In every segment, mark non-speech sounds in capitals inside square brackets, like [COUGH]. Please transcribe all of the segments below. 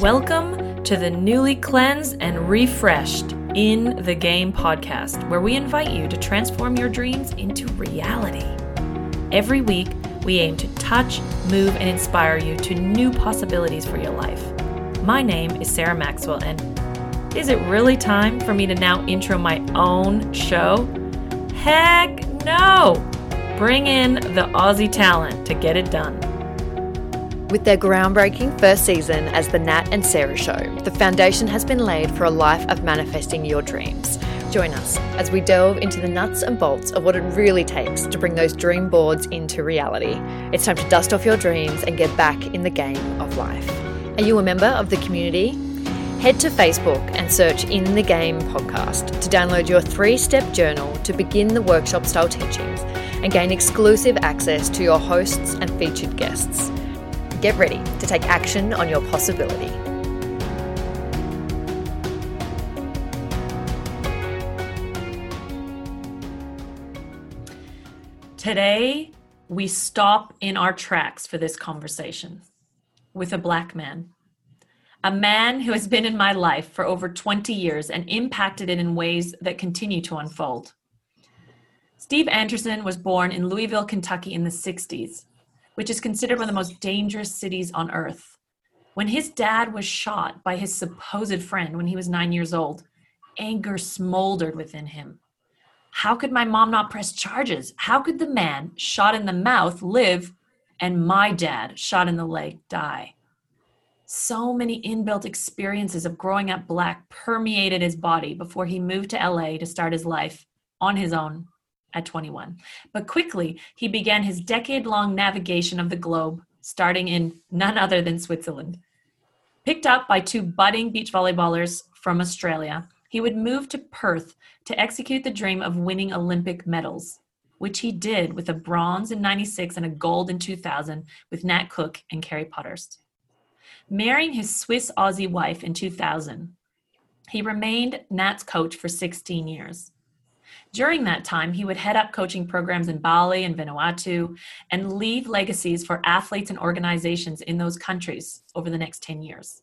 Welcome to the newly cleansed and refreshed In the Game podcast, where we invite you to transform your dreams into reality. Every week, we aim to touch, move, and inspire you to new possibilities for your life. My name is Sarah Maxwell, and is it really time for me to now intro my own show? Heck no! Bring in the Aussie talent to get it done. With their groundbreaking first season as The Nat and Sarah Show, the foundation has been laid for a life of manifesting your dreams. Join us as we delve into the nuts and bolts of what it really takes to bring those dream boards into reality. It's time to dust off your dreams and get back in the game of life. Are you a member of the community? Head to Facebook and search In the Game podcast to download your three step journal to begin the workshop style teachings and gain exclusive access to your hosts and featured guests. Get ready to take action on your possibility. Today, we stop in our tracks for this conversation with a black man. A man who has been in my life for over 20 years and impacted it in ways that continue to unfold. Steve Anderson was born in Louisville, Kentucky in the 60s which is considered one of the most dangerous cities on earth. When his dad was shot by his supposed friend when he was nine years old, anger smoldered within him. How could my mom not press charges? How could the man shot in the mouth live and my dad shot in the leg die? So many inbuilt experiences of growing up black permeated his body before he moved to LA to start his life on his own at 21. But quickly, he began his decade long navigation of the globe, starting in none other than Switzerland. Picked up by two budding beach volleyballers from Australia, he would move to Perth to execute the dream of winning Olympic medals, which he did with a bronze in 96 and a gold in 2000 with Nat Cook and Kerri Pottharst. Marrying his Swiss Aussie wife in 2000, he remained Nat's coach for 16 years. During that time, he would head up coaching programs in Bali and Vanuatu and leave legacies for athletes and organizations in those countries over the next 10 years.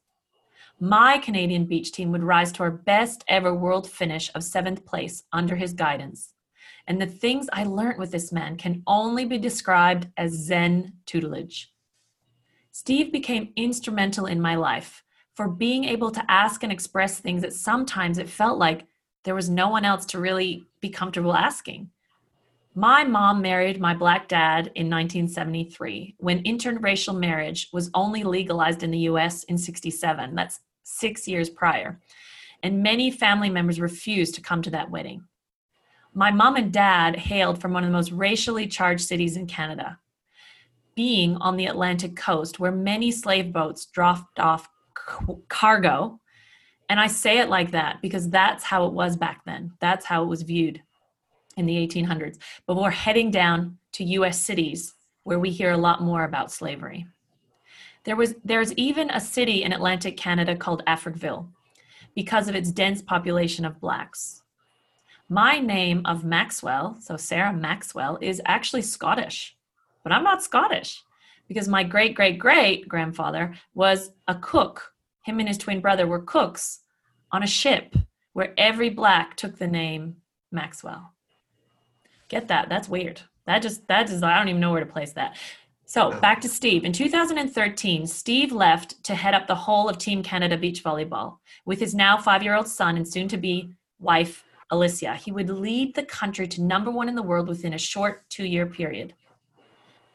My Canadian beach team would rise to our best ever world finish of seventh place under his guidance. And the things I learned with this man can only be described as Zen tutelage. Steve became instrumental in my life for being able to ask and express things that sometimes it felt like there was no one else to really be comfortable asking. My mom married my black dad in 1973 when interracial marriage was only legalized in the US in 67. That's six years prior. And many family members refused to come to that wedding. My mom and dad hailed from one of the most racially charged cities in Canada, being on the Atlantic coast where many slave boats dropped off cargo and I say it like that because that's how it was back then. That's how it was viewed in the 1800s. But we're heading down to US cities where we hear a lot more about slavery. There was there's even a city in Atlantic Canada called Africville because of its dense population of blacks. My name of Maxwell, so Sarah Maxwell, is actually Scottish, but I'm not Scottish because my great great great grandfather was a cook him and his twin brother were cooks on a ship where every black took the name Maxwell. Get that? That's weird. That just that is I don't even know where to place that. So back to Steve. In 2013, Steve left to head up the whole of Team Canada Beach Volleyball with his now five-year-old son and soon-to-be wife Alicia. He would lead the country to number one in the world within a short two-year period.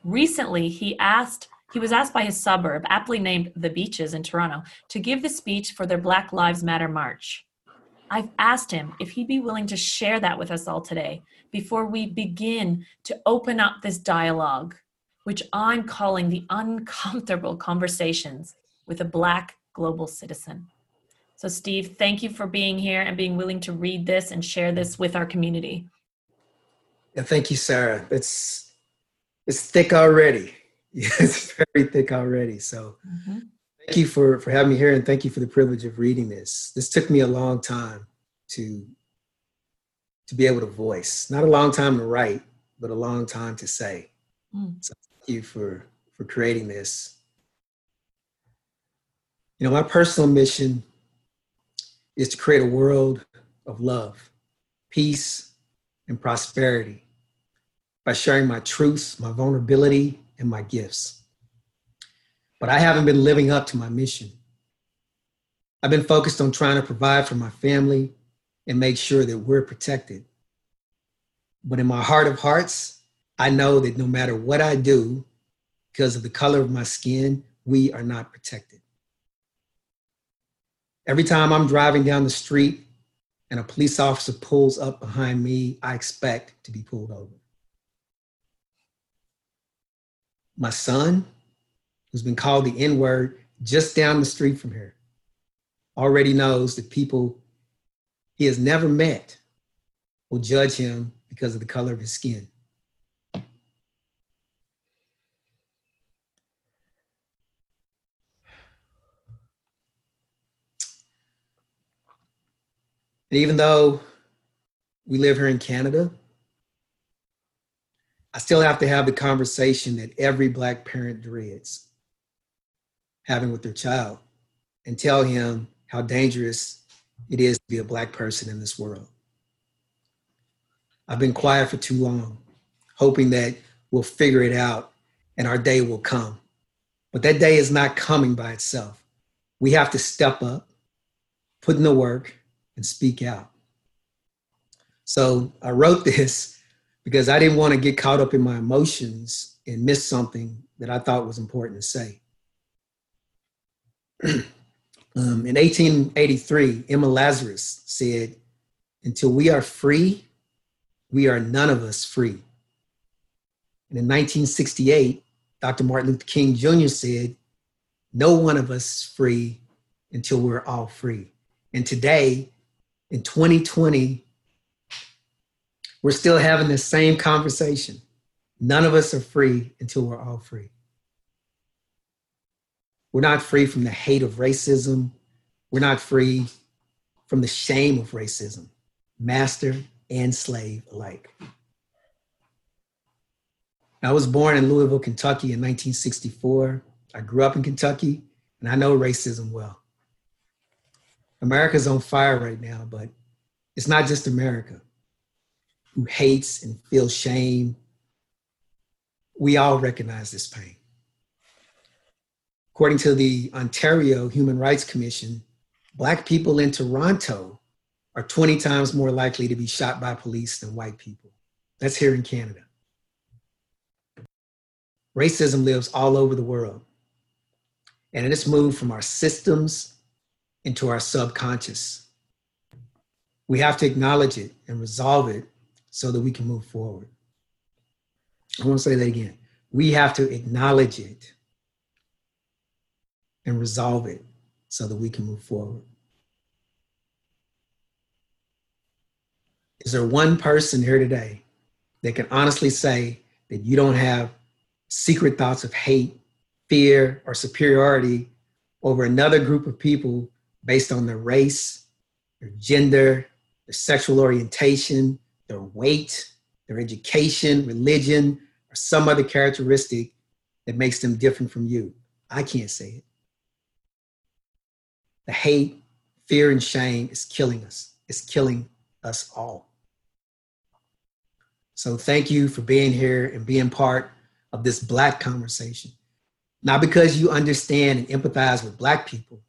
Recently, he asked he was asked by his suburb, aptly named The Beaches in Toronto, to give the speech for their Black Lives Matter march. I've asked him if he'd be willing to share that with us all today before we begin to open up this dialogue, which I'm calling the uncomfortable conversations with a Black global citizen. So, Steve, thank you for being here and being willing to read this and share this with our community. Yeah, thank you, Sarah. It's it's thick already. [LAUGHS] Yeah, it's very thick already. So mm-hmm. thank you for for having me here and thank you for the privilege of reading this. This took me a long time to to be able to voice. Not a long time to write, but a long time to say. Mm. So thank you for for creating this. You know, my personal mission is to create a world of love, peace, and prosperity by sharing my truths, my vulnerability, and my gifts. But I haven't been living up to my mission. I've been focused on trying to provide for my family and make sure that we're protected. But in my heart of hearts, I know that no matter what I do, because of the color of my skin, we are not protected. Every time I'm driving down the street and a police officer pulls up behind me, I expect to be pulled over. My son, who's been called the N word just down the street from here, already knows that people he has never met will judge him because of the color of his skin. And even though we live here in Canada, I still have to have the conversation that every Black parent dreads having with their child and tell him how dangerous it is to be a Black person in this world. I've been quiet for too long, hoping that we'll figure it out and our day will come. But that day is not coming by itself. We have to step up, put in the work, and speak out. So I wrote [LAUGHS] this because I didn't want to get caught up in my emotions and miss something that I thought was important to say. [CLEARS THROAT] um, in 1883, Emma Lazarus said, Until we are free, we are none of us free. And in 1968, Dr. Martin Luther King Jr. said, No one of us is free until we're all free. And today, in 2020, we're still having the same conversation. None of us are free until we're all free. We're not free from the hate of racism. We're not free from the shame of racism, master and slave alike. I was born in Louisville, Kentucky in 1964. I grew up in Kentucky and I know racism well. America's on fire right now, but it's not just America who hates and feels shame. We all recognize this pain. According to the Ontario Human Rights Commission, Black people in Toronto are 20 times more likely to be shot by police than white people. That's here in Canada. Racism lives all over the world. And it's moved from our systems into our subconscious. We have to acknowledge it and resolve it so that we can move forward. I want to say that again. We have to acknowledge it and resolve it so that we can move forward. Is there one person here today that can honestly say that you don't have secret thoughts of hate, fear, or superiority over another group of people based on their race, their gender, their sexual orientation, their weight, their education, religion, or some other characteristic that makes them different from you. I can't say it. The hate, fear, and shame is killing us. It's killing us all. So thank you for being here and being part of this Black conversation. Not because you understand and empathize with Black people,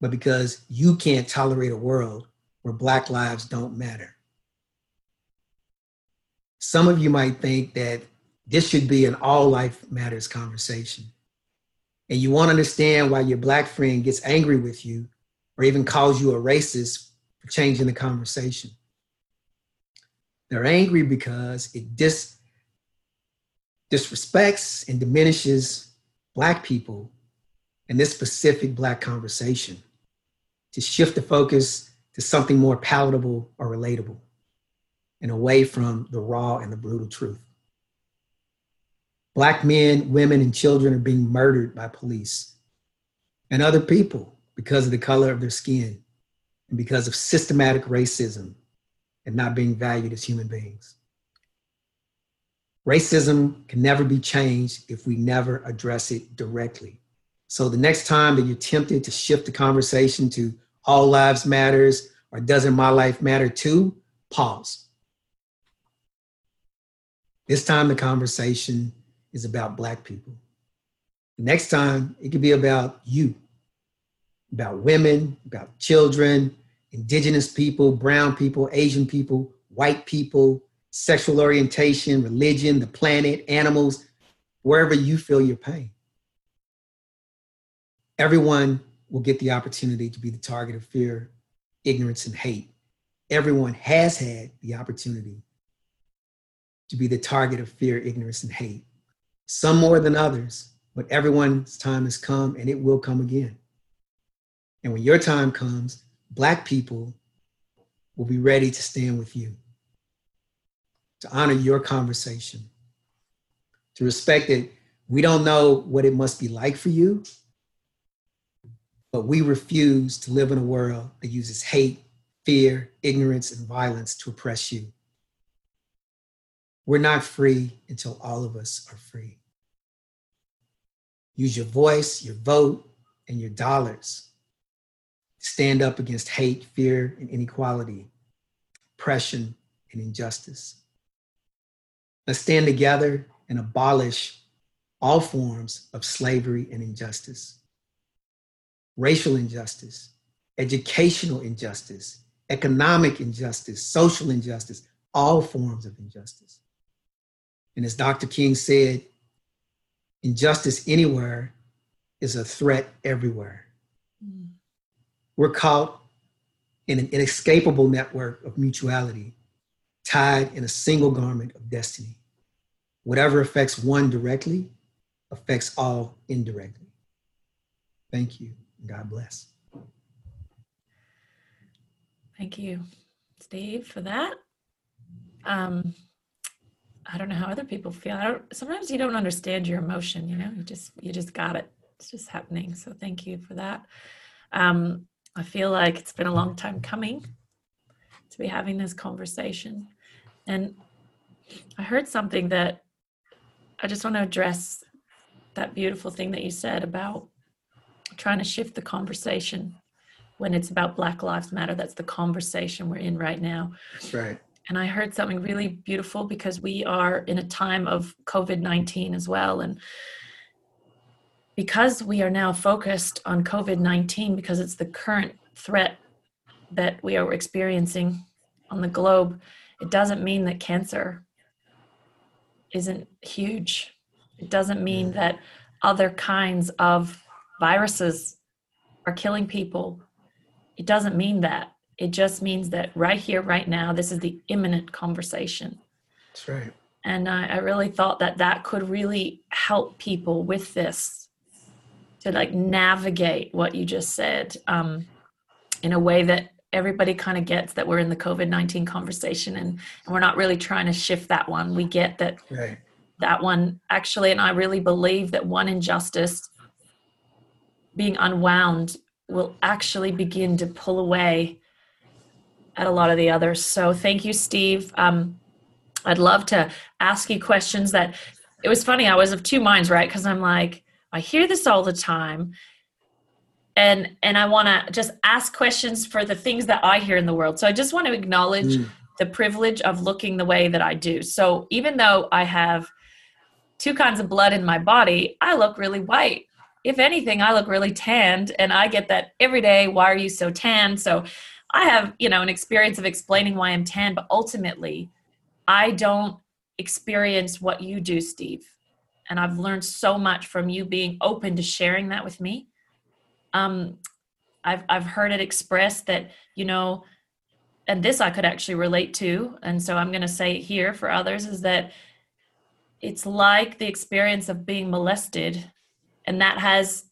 but because you can't tolerate a world where Black lives don't matter. Some of you might think that this should be an all life matters conversation. And you won't understand why your Black friend gets angry with you or even calls you a racist for changing the conversation. They're angry because it dis- disrespects and diminishes Black people in this specific Black conversation to shift the focus to something more palatable or relatable and away from the raw and the brutal truth. Black men, women, and children are being murdered by police and other people because of the color of their skin and because of systematic racism and not being valued as human beings. Racism can never be changed if we never address it directly. So the next time that you're tempted to shift the conversation to all lives matters or doesn't my life matter too, pause. This time the conversation is about black people. Next time it could be about you, about women, about children, indigenous people, brown people, Asian people, white people, sexual orientation, religion, the planet, animals, wherever you feel your pain everyone will get the opportunity to be the target of fear, ignorance, and hate. Everyone has had the opportunity to be the target of fear, ignorance, and hate. Some more than others, but everyone's time has come and it will come again. And when your time comes, Black people will be ready to stand with you, to honor your conversation, to respect that we don't know what it must be like for you, but we refuse to live in a world that uses hate, fear, ignorance, and violence to oppress you. We're not free until all of us are free. Use your voice, your vote, and your dollars. Stand up against hate, fear, and inequality, oppression, and injustice. Let's stand together and abolish all forms of slavery and injustice racial injustice, educational injustice, economic injustice, social injustice, all forms of injustice. And as Dr. King said, injustice anywhere is a threat everywhere. Mm. We're caught in an inescapable network of mutuality, tied in a single garment of destiny. Whatever affects one directly affects all indirectly. Thank you. God bless. Thank you, Steve, for that. Um, I don't know how other people feel. I don't, sometimes you don't understand your emotion, you know, you just, you just got it. It's just happening. So thank you for that. Um, I feel like it's been a long time coming to be having this conversation. And I heard something that I just want to address that beautiful thing that you said about trying to shift the conversation when it's about Black Lives Matter. That's the conversation we're in right now. That's right. And I heard something really beautiful because we are in a time of COVID 19 as well. And because we are now focused on COVID 19, because it's the current threat that we are experiencing on the globe, it doesn't mean that cancer isn't huge. It doesn't mean that other kinds of viruses are killing people, it doesn't mean that. It just means that right here, right now, this is the imminent conversation. That's right. And I, I really thought that that could really help people with this to like navigate what you just said um, in a way that everybody kind of gets that we're in the COVID 19 conversation and, and we're not really trying to shift that one. We get that right. that one actually, and I really believe that one injustice being unwound will actually begin to pull away at a lot of the others. So thank you, Steve. Um, I'd love to ask you questions that it was funny. I was of two minds, right? Because I'm like, I hear this all the time. And and I want to just ask questions for the things that I hear in the world. So I just want to acknowledge mm. the privilege of looking the way that I do. So even though I have two kinds of blood in my body, I look really white if anything, I look really tanned and I get that every day. Why are you so tan? So I have, you know, an experience of explaining why I'm tan, but ultimately, I don't experience what you do, Steve. And I've learned so much from you being open to sharing that with me. Um, I've I've heard it expressed that you know, and this I could actually relate to, and so I'm going to say it here for others is that it's like the experience of being molested and that has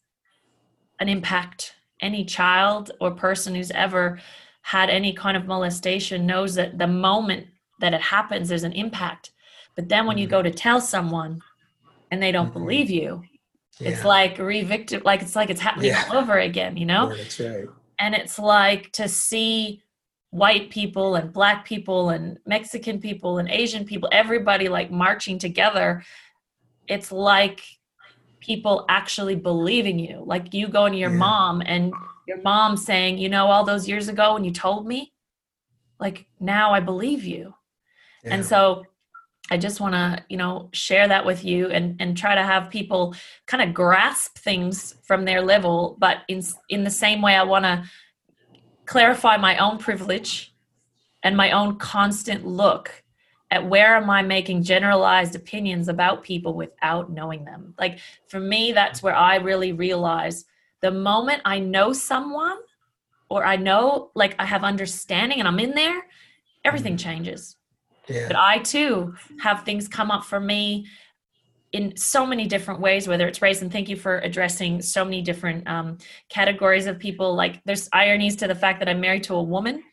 an impact any child or person who's ever had any kind of molestation knows that the moment that it happens there's an impact but then when mm-hmm. you go to tell someone and they don't mm-hmm. believe you yeah. it's like re-victim like it's like it's happening yeah. all over again you know yeah, that's right and it's like to see white people and black people and mexican people and asian people everybody like marching together it's like people actually believing you. Like you going to your Yeah. mom and your mom saying, you know, all those years ago when you told me, like now I believe you. Yeah. And so I just want to, you know, share that with you and and try to have people kind of grasp things from their level, but in in the same way I want to clarify my own privilege and my own constant look at where am I making generalized opinions about people without knowing them. Like for me that's where I really realize the moment I know someone or I know like I have understanding and I'm in there, everything changes yeah. but I too have things come up for me in so many different ways, whether it's race. And thank you for addressing so many different um, categories of people. Like there's ironies to the fact that I'm married to a woman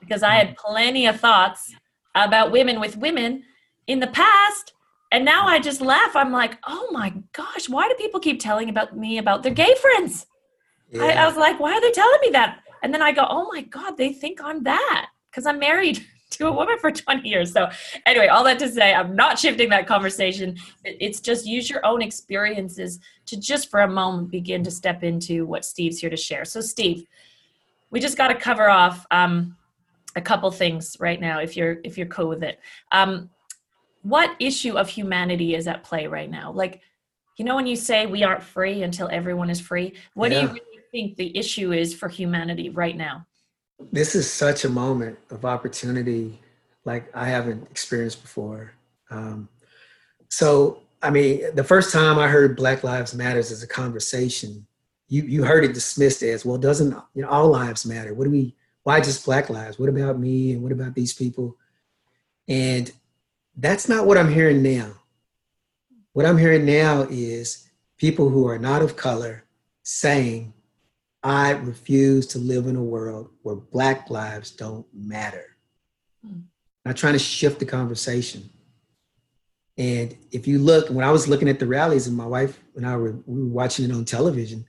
because I had plenty of thoughts about women with women in the past. And now I just laugh. I'm like, oh my gosh, why do people keep telling about me about their gay friends? I, I was like, why are they telling me that? And then I go, oh my God, they think I'm that because I'm married [LAUGHS] to a woman for 20 years. So, anyway, all that to say, I'm not shifting that conversation. It's just use your own experiences to just for a moment begin to step into what Steve's here to share. So, Steve, we just got to cover off um, a couple things right now, if you're if you're cool with it. Um, what issue of humanity is at play right now? Like, you know, when you say we aren't free until everyone is free, what do you really think the issue is for humanity right now? this is such a moment of opportunity like I haven't experienced before. Um, so, I mean, the first time I heard Black Lives Matters as a conversation, you you heard it dismissed as well. Doesn't you know all lives matter? What do we? Why just Black lives? What about me? And what about these people? And that's not what I'm hearing now. What I'm hearing now is people who are not of color saying I refuse to live in a world where Black lives don't matter. Hmm. Not trying to shift the conversation. And if you look, when I was looking at the rallies, and my wife and I were, we were watching it on television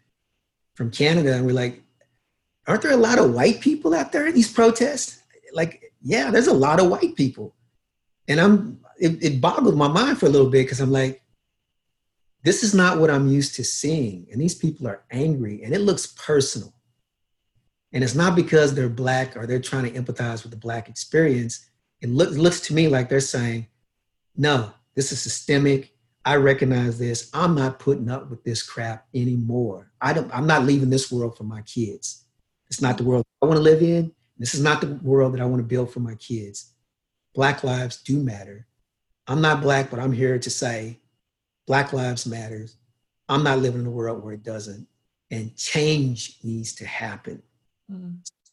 from Canada, and we're like, aren't there a lot of white people out there in these protests? Like, yeah, there's a lot of white people. And I'm, it, it boggled my mind for a little bit because I'm like, this is not what I'm used to seeing. And these people are angry and it looks personal. And it's not because they're black or they're trying to empathize with the black experience. It look, looks to me like they're saying, no, this is systemic. I recognize this. I'm not putting up with this crap anymore. I don't, I'm not leaving this world for my kids. It's not the world I want to live in. This is not the world that I want to build for my kids. Black lives do matter. I'm not black, but I'm here to say Black Lives Matters. I'm not living in a world where it doesn't. And change needs to happen.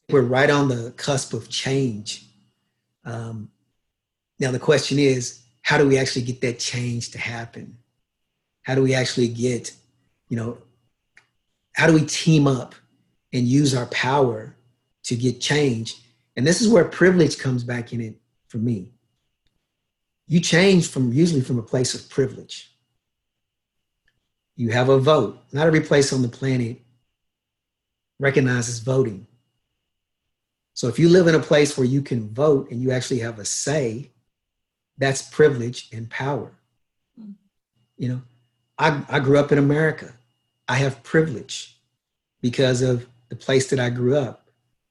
We're right on the cusp of change. Um, now, the question is how do we actually get that change to happen? How do we actually get, you know, how do we team up and use our power to get change? And this is where privilege comes back in it for me. You change from usually from a place of privilege you have a vote. Not every place on the planet recognizes voting. So if you live in a place where you can vote and you actually have a say, that's privilege and power. Mm. You know, I, I grew up in America. I have privilege because of the place that I grew up.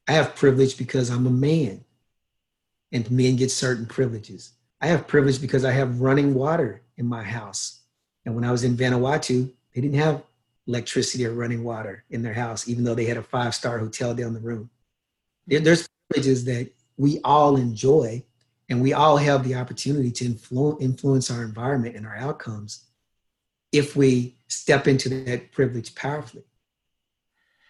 I have privilege because I'm a man and men get certain privileges. I have privilege because I have running water in my house. And when I was in Vanuatu, they didn't have electricity or running water in their house, even though they had a five star hotel down the road. There's privileges that we all enjoy, and we all have the opportunity to influ- influence our environment and our outcomes if we step into that privilege powerfully.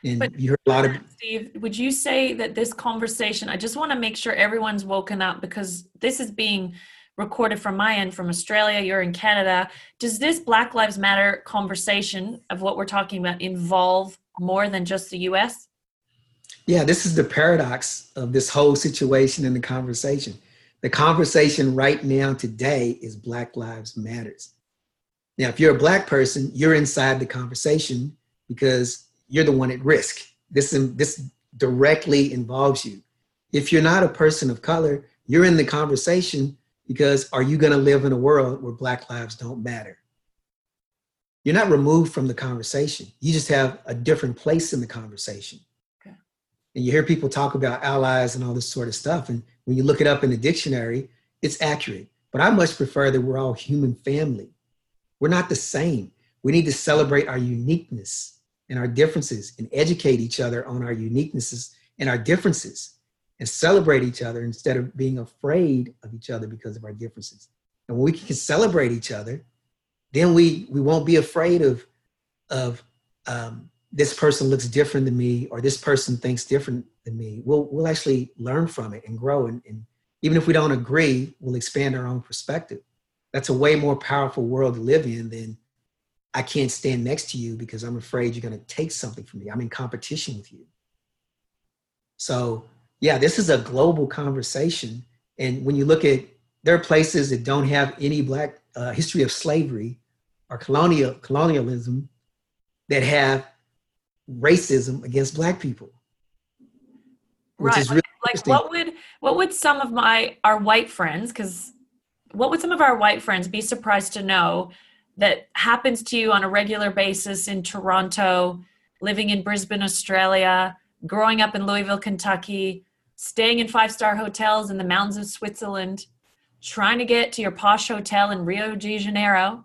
And But- you heard a lot of Steve, would you say that this conversation, I just want to make sure everyone's woken up because this is being recorded from my end from Australia, you're in Canada. Does this Black Lives Matter conversation of what we're talking about involve more than just the US? Yeah, this is the paradox of this whole situation and the conversation. The conversation right now today is Black Lives Matters. Now, if you're a black person, you're inside the conversation because you're the one at risk. This this directly involves you. If you're not a person of color, you're in the conversation because are you going to live in a world where black lives don't matter? you're not removed from the conversation. You just have a different place in the conversation. Okay. And you hear people talk about allies and all this sort of stuff. And when you look it up in the dictionary, it's accurate. But I much prefer that we're all human family. We're not the same. We need to celebrate our uniqueness and our differences and educate each other on our uniquenesses and our differences and celebrate each other instead of being afraid of each other because of our differences. And when we can celebrate each other, then we we won't be afraid of of um, this person looks different than me or this person thinks different than me. We'll we'll actually learn from it and grow and, and even if we don't agree, we'll expand our own perspective. That's a way more powerful world to live in than I can't stand next to you because I'm afraid you're going to take something from me. I'm in competition with you. So, yeah, this is a global conversation. And when you look at, there are places that don't have any black uh, history of slavery or colonial colonialism that have racism against black people. Right. really like what would what would some of my our white friends because what would some of our white friends be surprised to know that happens to you on a regular basis in Toronto, living in Brisbane, Australia, growing up in Louisville, Kentucky, staying in five star hotels in the mountains of Switzerland, trying to get to your posh hotel in Rio de Janeiro,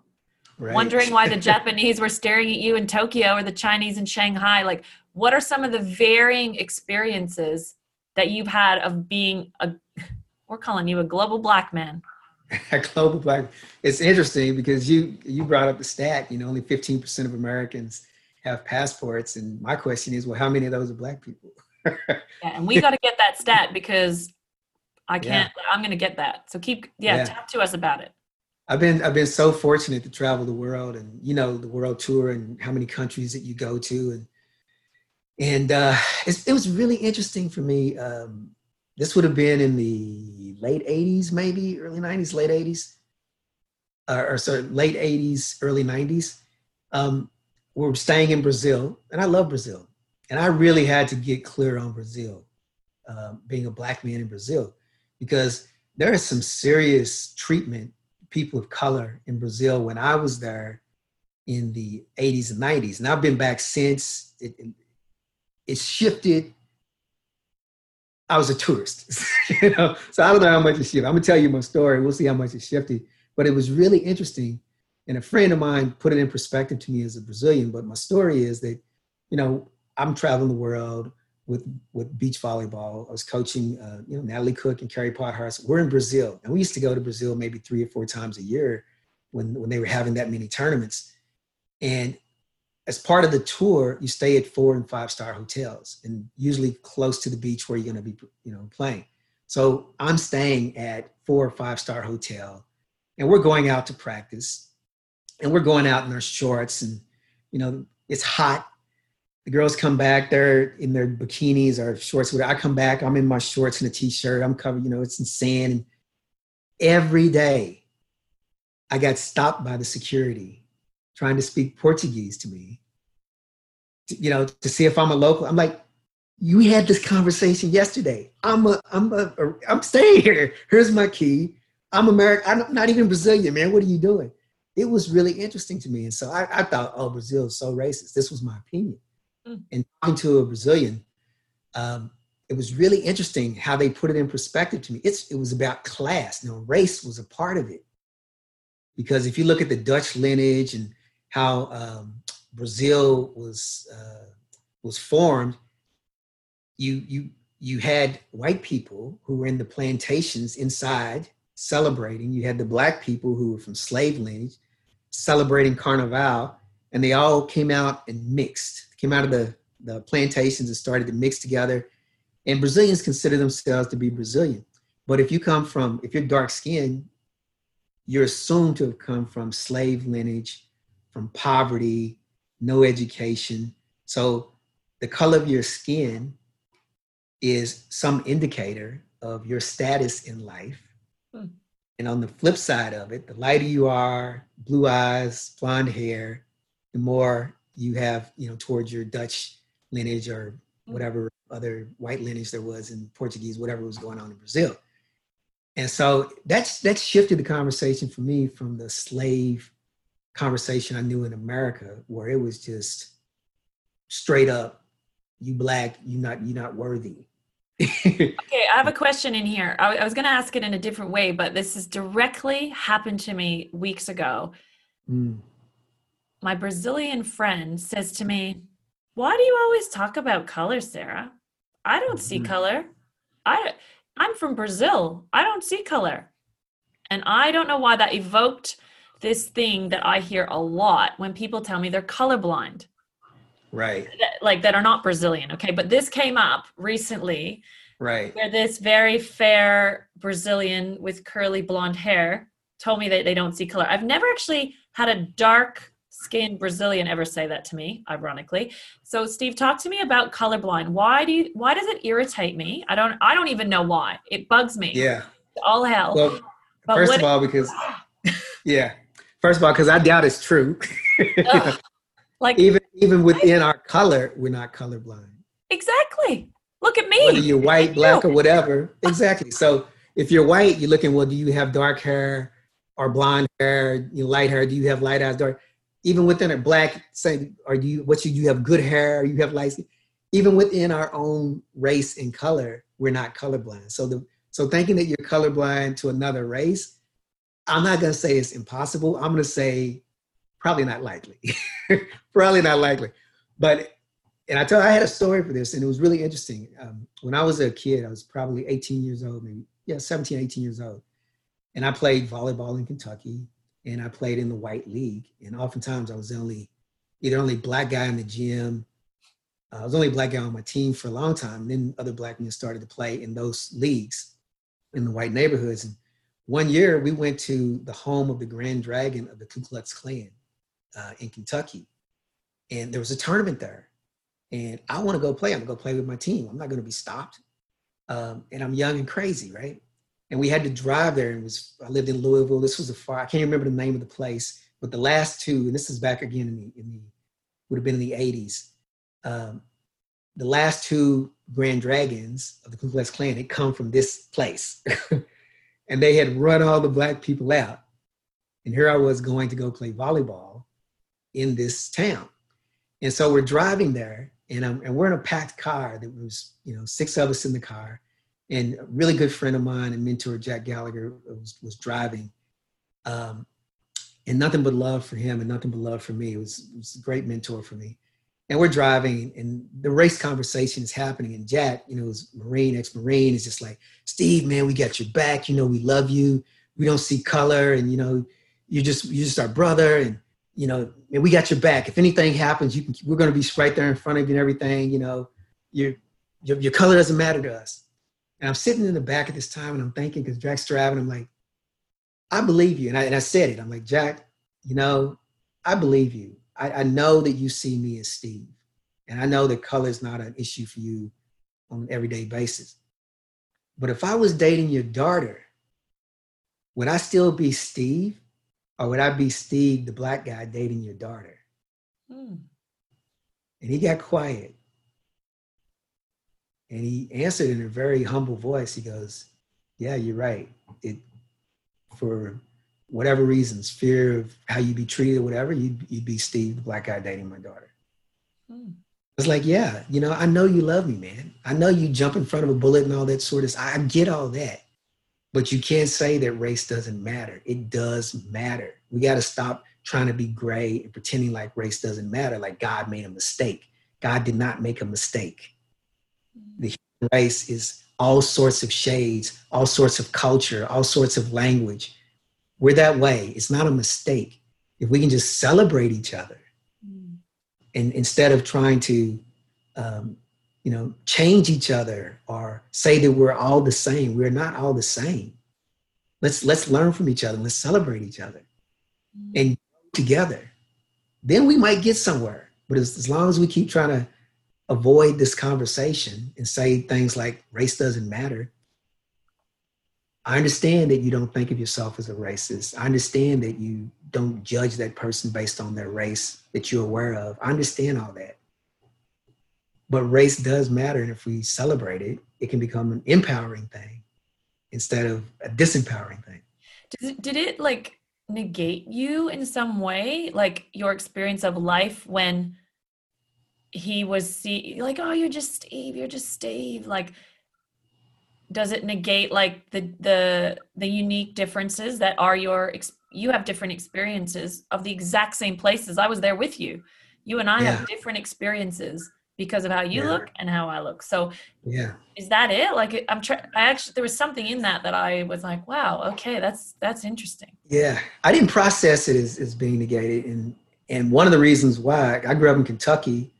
right. wondering why the [LAUGHS] Japanese were staring at you in Tokyo or the Chinese in Shanghai. Like, what are some of the varying experiences that you've had of being a [LAUGHS] we're calling you a global black man [LAUGHS] global black. It's interesting because you you brought up the stat you know only 15% of americans have passports. And my question is well how many of those are black people? [LAUGHS] Yeah and we got to get that stat because i can't yeah. i'm gonna get that. So keep yeah, yeah. talk to us about it. I've been I've been so fortunate to travel the world and you know the world tour and how many countries that you go to. And and uh, it was really interesting for me. Um, this would have been in the late '80s, maybe early '90s, late '80s, uh, or sorry, late '80s, early '90s. Um, we are staying in Brazil, and I love Brazil, and I really had to get clear on Brazil, um, being a black man in Brazil, because there is some serious treatment people of color in Brazil when I was there in the 80s and 90s, and I've been back since. It, it shifted. I was a tourist, [LAUGHS] you know, so I don't know how much it shifted. I'm gonna tell you my story. We'll see how much it shifted, but it was really interesting. And a friend of mine put it in perspective to me as a Brazilian. But my story is that, you know, I'm traveling the world with with beach volleyball. I was coaching, uh, you know, Natalie Cook and Kerri Pottharst. We're in Brazil, and we used to go to Brazil maybe three or four times a year when when they were having that many tournaments. And as part of the tour, you stay at four and five star hotels and usually close to the beach where you're going to be, you know, playing. So I'm staying at four or five star hotel and we're going out to practice and we're going out in our shorts and, you know, it's hot. The girls come back, they're in their bikinis or shorts. I come back, I'm in my shorts and a t-shirt. I'm covered, you know, it's in sand. And every day I got stopped by the security trying to speak Portuguese to me, to, you know, to see if I'm a local. I'm like, you had this conversation yesterday. I'm a, I'm a, a I'm staying here. Here's my key. I'm American. I'm not even Brazilian, man. What are you doing? It was really interesting to me. And so I, I thought, oh, Brazil is so racist. This was my opinion. Mm. And talking to a Brazilian, um, it was really interesting how they put it in perspective to me. It's, it was about class. Know, race was a part of it. Because if you look at the Dutch lineage and how um, Brazil was uh, was formed, you you you had white people who were in the plantations inside celebrating. You had the black people who were from slave lineage celebrating Carnival, and they all came out and mixed. Came out of the the plantations and started to mix together. And Brazilians consider themselves to be Brazilian. But if you come from, if you're dark skinned, you're assumed to have come from slave lineage from poverty, no education. So the color of your skin is some indicator of your status in life. Hmm. And on the flip side of it, the lighter you are, blue eyes, blonde hair, the more you have, you know, towards your Dutch lineage or hmm. whatever other white lineage there was in Portuguese, whatever was going on in Brazil. And so that's that's shifted the conversation for me from the slave conversation I knew in America where it was just straight up, you black, you not you not worthy. [LAUGHS] okay, I have a question in here. I, I was going to ask it in a different way, but this has directly happened to me weeks ago. Mm. My Brazilian friend says to me, "Why do you always talk about color, Sarah? I don't see mm. color. I I'm from Brazil. I don't see color." And I don't know why that evoked this thing that I hear a lot when people tell me they're colorblind. Right. Like that are not brazilian okay? But this came up recently right. where this very fair brazilian with curly blonde hair told me that they don't see color. I've never actually had a dark skinned brazilian ever say that to me ironically. So steve talk to me about colorblind. Why do you why does it irritate me? I don't i don't even know why. It bugs me. Yeah. All hell. Well, first what, of all because [LAUGHS] yeah first of all because i doubt it's true [LAUGHS] like even even within our color, we're not colorblind. Exactly. Look at me. Whether you're white, black, or whatever. exactly. So if you're white, you're looking, well, do you have dark hair or blonde hair, you know, light hair? Do you have light eyes, dark? Even within a black, say, are you what you you have good hair, you have light skin? Even within our own race and color, we're not colorblind. So the so thinking that you're colorblind to another race, I'm not gonna say it's impossible. I'm gonna say probably not likely. [LAUGHS] probably not likely. But and I tell I had a story for this, and it was really interesting. Um, when I was a kid, I was probably 18 years old, maybe yeah, 17, 18 years old, and I played volleyball in Kentucky, and I played in the white league, and oftentimes I was the only either only black guy in the gym. I was only black guy on my team for a long time. And then other black men started to play in those leagues in the white neighborhoods. And one year we went to the home of the Grand Dragon of the Ku Klux Klan uh, in Kentucky, and there was a tournament there, and I want to go play. I'm gonna go play with my team. I'm not gonna be stopped, um, and I'm young and crazy, right? And we had to drive there. And was I lived in Louisville. This was a far. I can't remember the name of the place, but the last two, and this is back again in the in the would have been in the 80s. Um, the last two Grand Dragons of the Ku Klux Klan had come from this place. [LAUGHS] and they had run all the black people out. And here I was going to go play volleyball in this town. And so we're driving there, and, I'm, and we're in a packed car. There was, you know, six of us in the car, and a really good friend of mine and mentor, Jack Gallagher, was, was driving. Um, and nothing but love for him and nothing but love for me. It was, it was a great mentor for me. And we're driving, and the race conversation is happening. And Jack, you know, is Marine, ex-Marine, is just like, Steve, man, we got your back. You know, we love you. We don't see color, and you know, you're just you're just our brother. And you know, we got your back. If anything happens, you can, we're going to be right there in front of you and everything. You know, your, your, your color doesn't matter to us. And I'm sitting in the back at this time and I'm thinking, because Jack's driving, I'm like, I believe you. And I, and I said it. I'm like, Jack, you know, I believe you. I, I know that you see me as Steve. And I know that color is not an issue for you on an everyday basis. But if I was dating your daughter, would I still be Steve? Or would I be Steve, the black guy, dating your daughter? Hmm. And he got quiet. And he answered in a very humble voice. He goes, Yeah, you're right. It for whatever reasons, fear of how you'd be treated, whatever, you'd, you'd be Steve, the black guy dating my daughter. Hmm. It's like, yeah, you know, I know you love me, man. I know you jump in front of a bullet and all that sort of. I get all that. But you can't say that race doesn't matter. It does matter. We got to stop trying to be gray and pretending like race doesn't matter, like God made a mistake. God did not make a mistake. The human race is all sorts of shades, all sorts of culture, all sorts of language. We're that way. It's not a mistake. If we can just celebrate each other, and instead of trying to um, you know, change each other or say that we're all the same. We're not all the same. Let's let's learn from each other. Let's celebrate each other mm-hmm. and together. Then we might get somewhere. But as, as long as we keep trying to avoid this conversation and say things like race doesn't matter, I understand that you don't think of yourself as a racist. I understand that you don't judge that person based on their race that you're aware of. I understand all that but race does matter and if we celebrate it it can become an empowering thing instead of a disempowering thing did it, did it like negate you in some way like your experience of life when he was see like oh you're just steve you're just steve like does it negate like the the the unique differences that are your you have different experiences of the exact same places? I was there with you. You and i yeah. have different experiences because of how you yeah. look and how i look. So yeah. is that it? Like i'm trying i actually there was something in that that i was like wow okay that's that's interesting. Yeah. I didn't process it as, as being negated and and one of the reasons why i grew up in kentucky.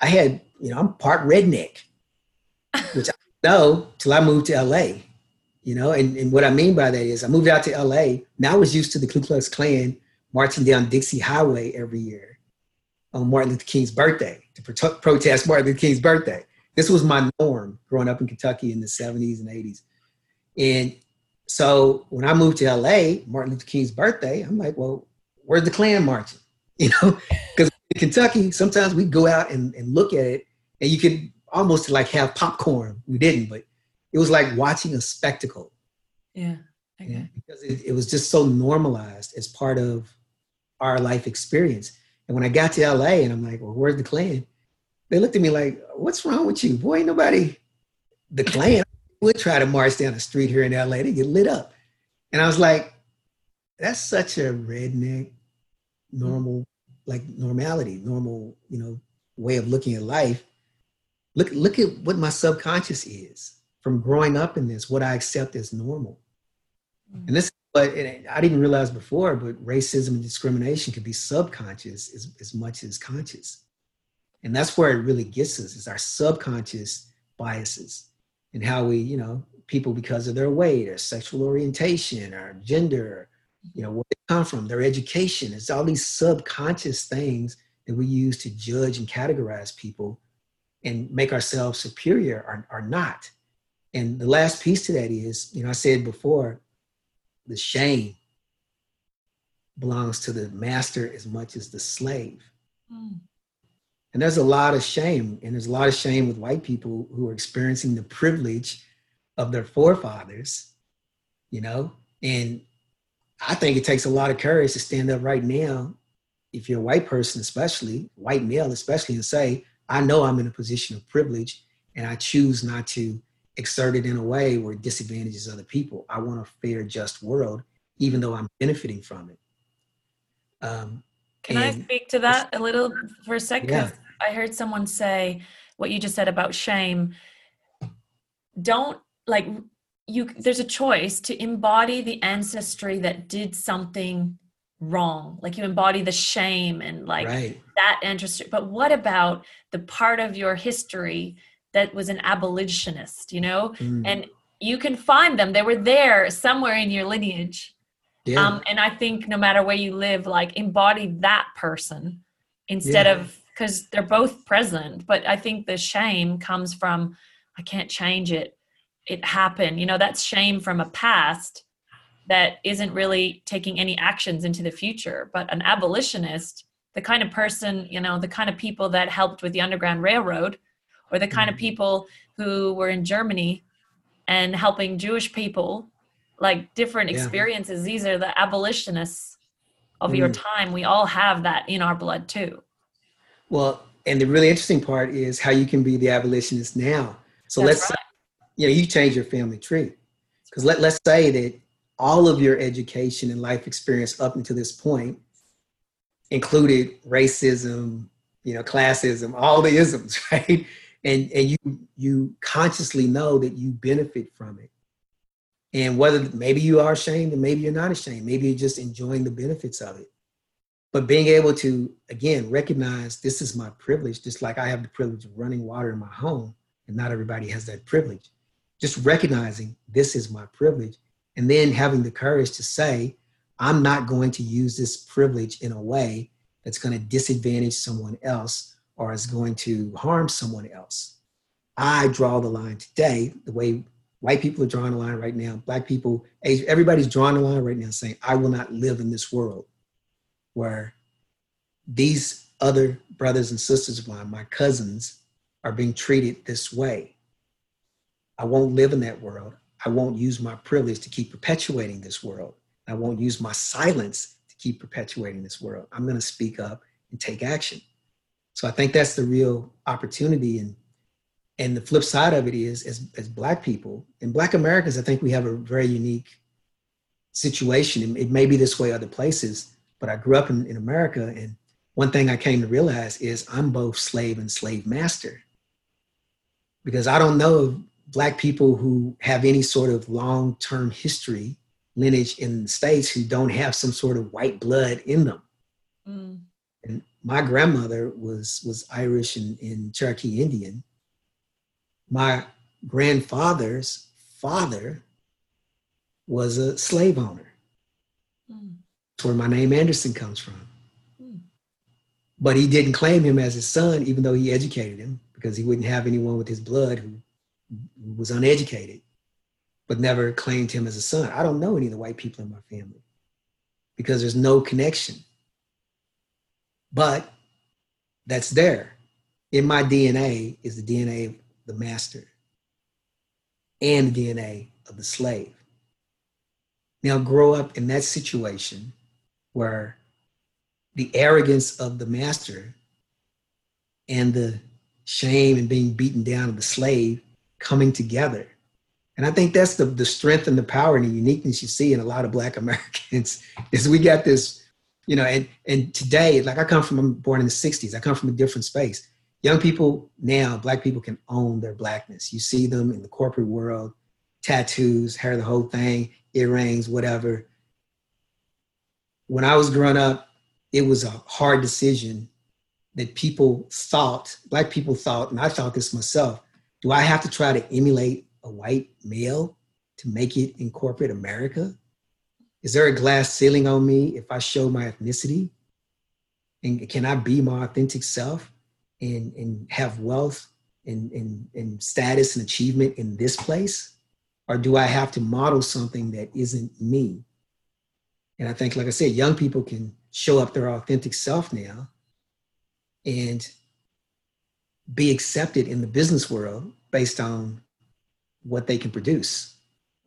I had you know i'm part redneck which know till I moved to LA. You know, and, and what I mean by that is I moved out to LA. Now I was used to the Ku Klux Klan marching down Dixie Highway every year on Martin Luther King's birthday to pro- protest Martin Luther King's birthday. This was my norm growing up in Kentucky in the 70s and 80s. And so when I moved to LA, Martin Luther King's birthday, I'm like, well, where's the Klan marching? [LAUGHS] You know, because in Kentucky, sometimes we go out and, and look at it and you can almost to like have popcorn. We didn't, but it was like watching a spectacle. Yeah. Okay. Yeah, because it, it was just so normalized as part of our life experience. And when I got to LA and I'm like, well, where's the Klan? They looked at me like, what's wrong with you? Boy, ain't nobody, the Klan [LAUGHS] would try to march down the street here in LA. They get lit up. And I was like, that's such a redneck, normal, like normality, normal, you know, way of looking at life look look at what my subconscious is from growing up in this what i accept as normal. Mm-hmm. and this but i didn't realize before but racism and discrimination can be subconscious as, as much as conscious. And that's where it really gets us is our subconscious biases and how we you know people because of their weight or sexual orientation or gender you know where they come from their education. It's all these subconscious things that we use to judge and categorize people and make ourselves superior are, are not. And the last piece to that is, you know, I said before, the shame belongs to the master as much as the slave. Mm. And there's a lot of shame, and there's a lot of shame with white people who are experiencing the privilege of their forefathers, you know. And I think it takes a lot of courage to stand up right now, if you're a white person, especially white male, especially, and say, I know I'm in a position of privilege and I choose not to exert it in a way where it disadvantages other people. I want a fair, just world, even though I'm benefiting from it. Um, Can I speak to that a little for a second? Yeah. I heard someone say what you just said about shame. Don't like you there's a choice to embody the ancestry that did something wrong like you embody the shame and like right. that interest but what about the part of your history that was an abolitionist you know mm. and you can find them they were there somewhere in your lineage yeah. um, and i think no matter where you live like embody that person instead yeah. of because they're both present but i think the shame comes from i can't change it it happened you know that's shame from a past that isn't really taking any actions into the future. But an abolitionist, the kind of person, you know, the kind of people that helped with the Underground Railroad, or the kind of mm-hmm. people who were in Germany and helping Jewish people, like different yeah. experiences. These are the abolitionists of mm. your time. We all have that in our blood too. Well, and the really interesting part is how you can be the abolitionist now. So That's let's right. say, you know, you change your family tree. Because let, let's say that all of your education and life experience up until this point included racism, you know, classism, all the isms, [LAUGHS] right? And and you you consciously know that you benefit from it. And whether maybe you are ashamed and maybe you're not ashamed, maybe you're just enjoying the benefits of it. But being able to again recognize this is my privilege, just like I have the privilege of running water in my home, and not everybody has that privilege. Just recognizing this is my privilege and then having the courage to say, I'm not going to use this privilege in a way that's going to disadvantage someone else or is going to harm someone else. I draw the line today, the way white people are drawing the line right now, black people, everybody's drawing the line right now saying, I will not live in this world where these other brothers and sisters of mine, my cousins, are being treated this way. I won't live in that world. I won't use my privilege to keep perpetuating this world. I won't use my silence to keep perpetuating this world. I'm going to speak up and take action. So I think that's the real opportunity. And and the flip side of it is, as as Black people and Black Americans, I think we have a very unique situation. It may be this way other places, but I grew up in, in America, and one thing I came to realize is I'm both slave and slave master. Because I don't know Black people who have any sort of long term history, lineage in the States who don't have some sort of white blood in them. Mm. And my grandmother was, was Irish and, and Cherokee Indian. My grandfather's father was a slave owner. Mm. That's where my name Anderson comes from. Mm. But he didn't claim him as his son, even though he educated him, because he wouldn't have anyone with his blood who was uneducated, but never claimed him as a son. I don't know any of the white people in my family because there's no connection. But that's there. In my DNA is the DNA of the master and the DNA of the slave. Now, grow up in that situation where the arrogance of the master and the shame and being beaten down of the slave coming together. And I think that's the, the strength and the power and the uniqueness you see in a lot of Black [LAUGHS] Americans is we got this, you know, and, and today, like I come from, I'm born in the 60s, I come from a different space. Young people now, Black people can own their Blackness. You see them in the corporate world, tattoos, hair, the whole thing, earrings, whatever. When I was growing up, it was a hard decision that people thought, Black people thought, and I thought this myself, do I have to try to emulate a white male to make it in corporate America? Is there a glass ceiling on me if I show my ethnicity? And can I be my authentic self and, and have wealth and, and, and status and achievement in this place? Or do I have to model something that isn't me? And I think, like I said, young people can show up their authentic self now and be accepted in the business world based on what they can produce.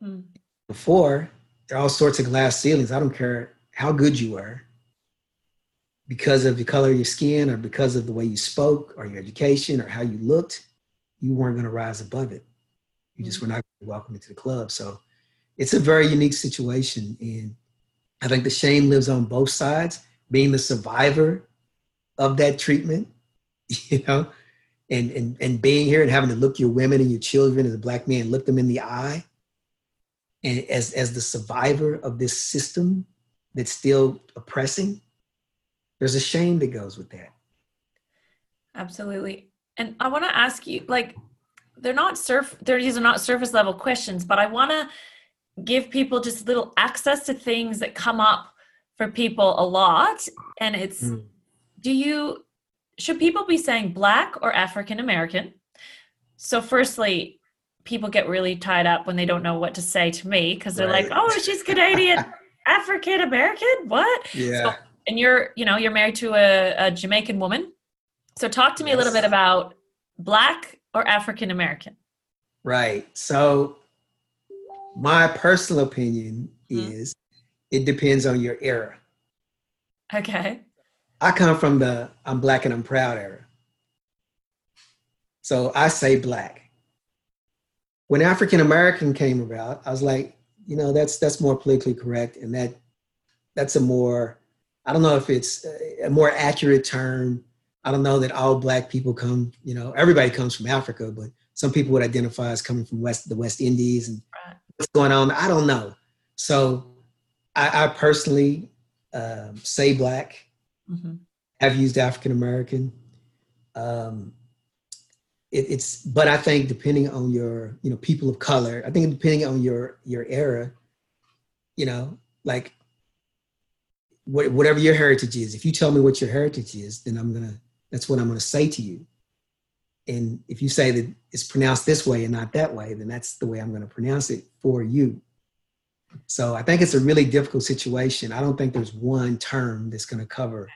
Mm. Before, there are all sorts of glass ceilings. I don't care how good you were because of the color of your skin or because of the way you spoke or your education or how you looked, you weren't going to rise above it. You just were not welcome into the club. So it's a very unique situation. And I think the shame lives on both sides, being the survivor of that treatment, [LAUGHS] you know, and, and, and being here and having to look your women and your children as a black man, look them in the eye. And as, as the survivor of this system that's still oppressing, there's a shame that goes with that. Absolutely. And I want to ask you, like, they're not surf, they're, these are not surface level questions, but I want to give people just little access to things that come up for people a lot. And it's, mm. do you should people be saying black or African American? So, firstly, people get really tied up when they don't know what to say to me because they're right. like, "Oh, she's Canadian, [LAUGHS] African American, what?" Yeah. So, and you're, you know, you're married to a, a Jamaican woman. So, talk to me yes. a little bit about black or African American. Right. So, my personal opinion mm-hmm. is it depends on your era. Okay. I come from the I'm black and I'm proud era. So I say black. When African American came about, I was like, you know, that's that's more politically correct, and that that's a more I don't know if it's a more accurate term. I don't know that all black people come, you know, everybody comes from Africa, but some people would identify as coming from West the West Indies and right. what's going on. I don't know. So I, I personally um, say black mm-hmm. have used African American. Um, it, it's, but I think depending on your, you know, people of color, I think depending on your your era, you know, like what, whatever your heritage is. If you tell me what your heritage is, then I'm gonna. That's what I'm gonna say to you. And if you say that it's pronounced this way and not that way, then that's the way I'm to pronounce it for you. So I think it's a really difficult situation. I don't think there's one term that's going to cover.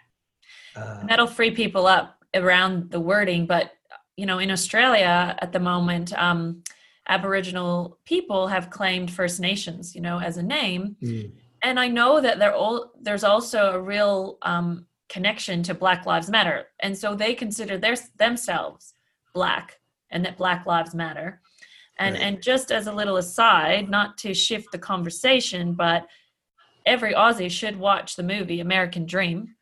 Uh, That'll free people up around the wording, but you know, in Australia at the moment, um, Aboriginal people have claimed First Nations, you know, as a name. Mm. and I know that they're all there's also a real um, connection to Black Lives Matter, and so they consider their themselves black, and that Black Lives Matter. And Right. and just as a little aside, not to shift the conversation, but every Aussie should watch the movie American Dream.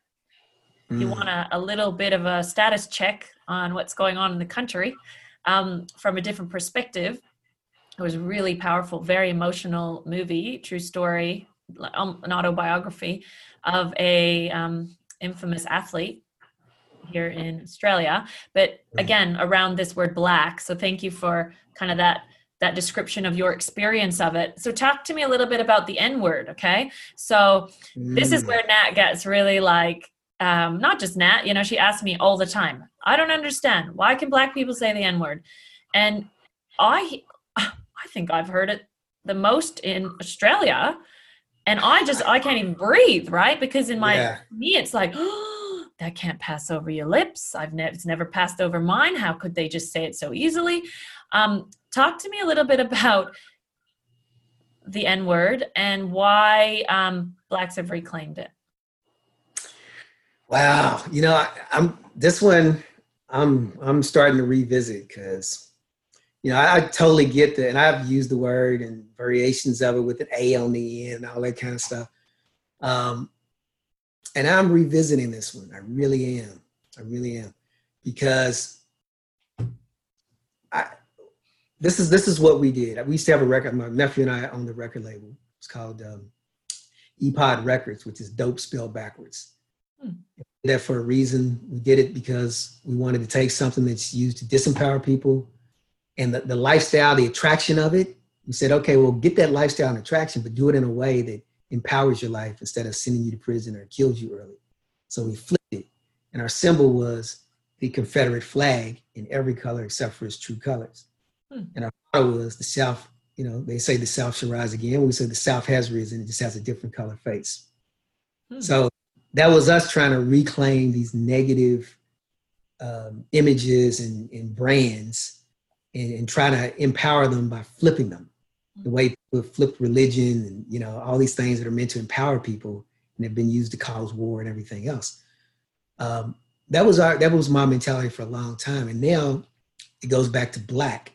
If you Mm. want a, a little bit of a status check on what's going on in the country um, from a different perspective. It was a really powerful, very emotional movie, true story, um, an autobiography of a um, infamous athlete here in Australia. But again, around this word black. So thank you for kind of that that description of your experience of it. So talk to me a little bit about the N word, okay? So this is Mm. where Nat gets really like um, not just Nat, you know, she asks me all the time. I don't understand. Why can black people say the N word? And I I think I've heard it the most in Australia. And I just I can't even breathe, right? Because in my Yeah. me it's like that can't pass over your lips. I've never it's never passed over mine. How could they just say it so easily? Um, talk to me a little bit about the N word and why um, blacks have reclaimed it. Wow, you know, I, I'm this one. I'm I'm starting to revisit because, you know, I, I totally get that, and I've used the word and variations of it with an A on the end and all that kind of stuff. Um, and I'm revisiting this one. I really am. I really am because I this is this is what we did. We used to have a record. My nephew and I owned the record label. It's called um, Epod Records, which is dope spelled backwards that for a reason. We did it because we wanted to take something that's used to disempower people and the, the lifestyle, the attraction of it. We said, okay, well, get that lifestyle and attraction, but do it in a way that empowers your life instead of sending you to prison or kills you early. So we flipped it. And our symbol was the Confederate flag in every color except for its true colors. Hmm. And our motto was the South, you know, they say the South shall rise again. We say the South has risen, it just has a different color face. Hmm. So that was us trying to reclaim these negative um, images and, and brands and, and try to empower them by flipping them the way people flip religion and you know all these things that are meant to empower people and have been used to cause war and everything else um, that was our that was my mentality for a long time and now it goes back to black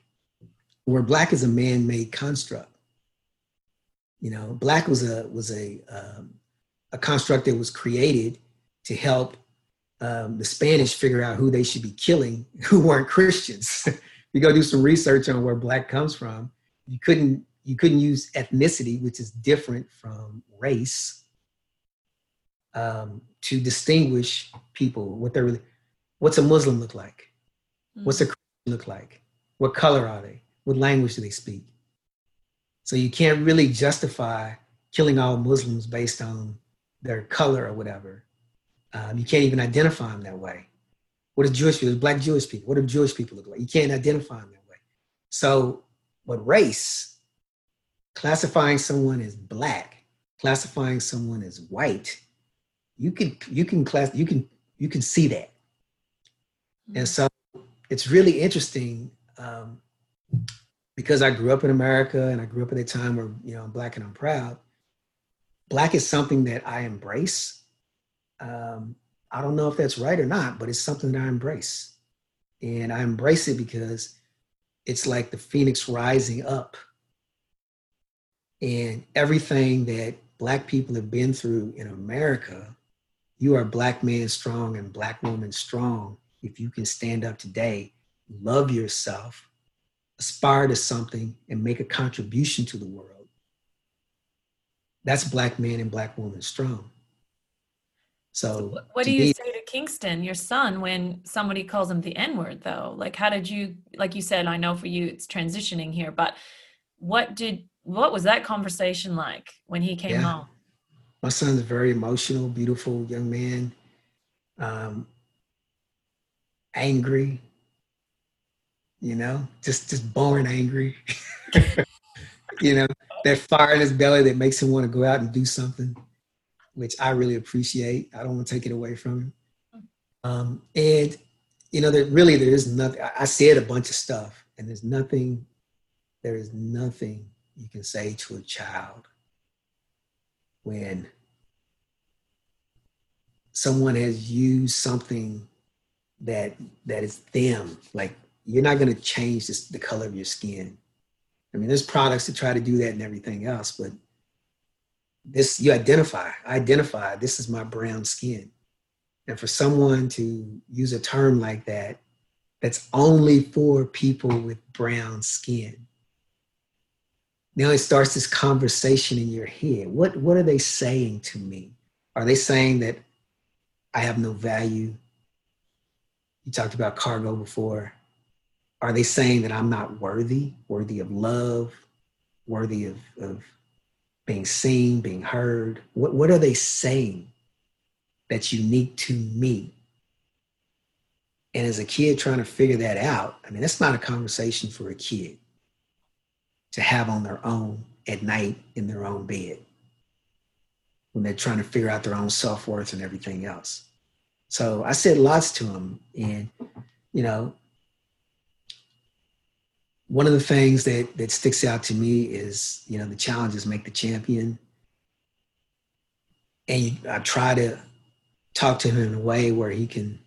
where black is a man-made construct you know black was a was a um, a construct that was created to help um, the Spanish figure out who they should be killing who weren't Christians. [LAUGHS] you go do some research on where black comes from. You couldn't you couldn't use ethnicity, which is different from race, um, to distinguish people. What they're really, what's a Muslim look like? What's a Christian look like? What color are they? What language do they speak? So you can't really justify killing all Muslims based on their color or whatever. Um, you can't even identify them that way. What are Jewish people? Black Jewish people. What do Jewish people look like? You can't identify them that way. So, but race, classifying someone as black, classifying someone as white, you can you can class you can you can see that. And so it's really interesting um, because I grew up in America and I grew up at a time where you know I'm black and I'm proud. Black is something that I embrace. Um, I don't know if that's right or not, but it's something that I embrace, and I embrace it because it's like the phoenix rising up, and everything that black people have been through in America. You are black man strong and black woman strong if you can stand up today, love yourself, aspire to something, and make a contribution to the world. That's black man and black woman strong. So, What, what to do you say to Kingston, your son, when somebody calls him the N word, though? Like, how did you, like you said, I know for you it's transitioning here, but what did, what was that conversation like when he came Yeah. home? my son's a very emotional, beautiful young man, um, angry, you know, just just born angry. [LAUGHS] you know, that fire in his belly that makes him want to go out and do something, which I really appreciate. I don't want to take it away from him. Um, and you know, there really there is nothing. I, I said a bunch of stuff, and there's nothing. There is nothing you can say to a child when someone has used something that that is them like you're not going to change this, the color of your skin. I mean there's products to try to do that and everything else but this you identify identify this is my brown skin. And for someone to use a term like that that's only for people with brown skin now it starts this conversation in your head. What what are they saying to me? Are they saying that i have no value? You talked about cargo before. Are they saying that i'm not worthy worthy of love worthy of, of being seen being heard? What, what are they saying that's unique to me? And as a kid trying to figure that out i mean that's not a conversation for a kid to have on their own at night in their own bed when they're trying to figure out their own self-worth and everything else. So i said lots to them and you know one of the things that that sticks out to me is you know the challenges make the champion. And i try to talk to him in a way where he can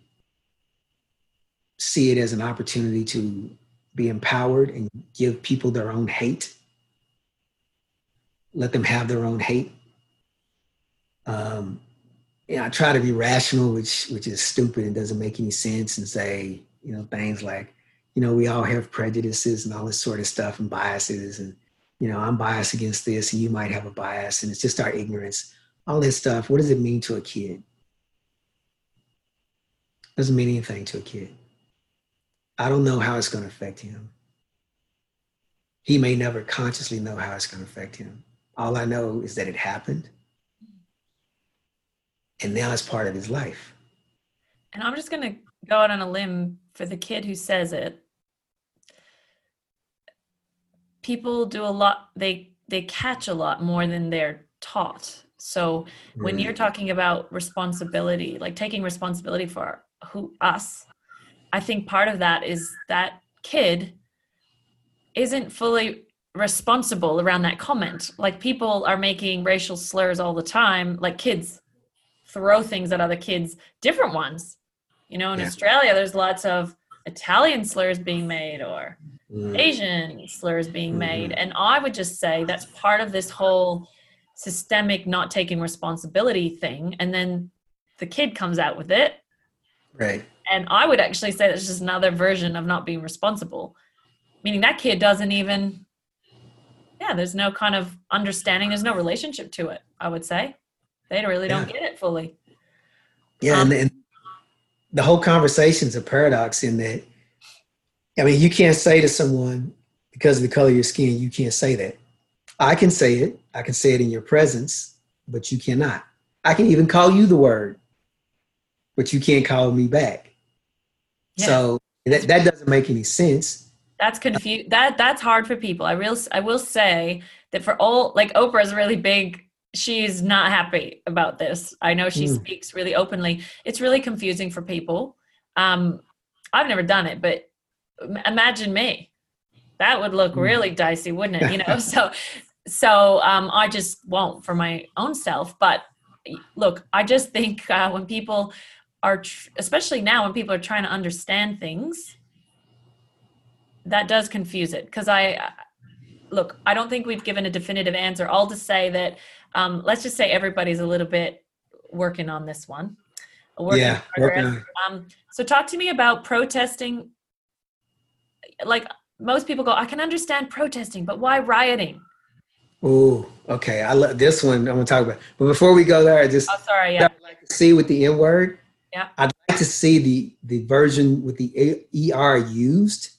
see it as an opportunity to be empowered and give people their own hate. Let them have their own hate. Um, and I try to be rational, which which is stupid and doesn't make any sense, and say you know things like, you know, we all have prejudices and all this sort of stuff and biases, and you know, I'm biased against this, and you might have a bias, and it's just our ignorance. All this stuff. What does it mean to a kid? Doesn't mean anything to a kid. I don't know how it's going to affect him. He may never consciously know how it's going to affect him. All I know is that it happened. And now it's part of his life. And I'm just going to go out on a limb for the kid who says it. People do a lot, they they catch a lot more than they're taught. So when mm. you're talking about responsibility, like taking responsibility for who us i think part of that is that kid isn't fully responsible around that comment like people are making racial slurs all the time like kids throw things at other kids different ones you know in yeah. australia there's lots of italian slurs being made or mm. asian slurs being mm-hmm. made and i would just say that's part of this whole systemic not taking responsibility thing and then the kid comes out with it Right. And I would actually say that's just another version of not being responsible, meaning that kid doesn't even, yeah, there's no kind of understanding, there's no relationship to it, I would say. They really yeah. don't get it fully. Yeah. Um, and, and the whole conversation's a paradox in that, I mean, you can't say to someone, because of the color of your skin, you can't say that. I can say it. I can say it in your presence, but you cannot. I can even call you the word but you can't call me back. Yeah. So that, that doesn't make any sense. That's confused. That that's hard for people. I real I will say that for all like Oprah is really big. She's not happy about this. I know she mm. speaks really openly. It's really confusing for people. Um, I've never done it, but imagine me. That would look hmm. really dicey, wouldn't it? You know, [LAUGHS] so so um, I just won't for my own self. But look, I just think uh, when people are tr- especially now when people are trying to understand things that does confuse it because i look i don't think we've given a definitive answer all to say that um, let's just say everybody's a little bit working on this one yeah working. Um, so talk to me about protesting like most people go i can understand protesting but why rioting Oh, okay. I love this one. I'm gonna talk about. But before we go there, I just oh, sorry. Yeah. like to see with the N word. Yeah. I'd like to see the the version with the ER used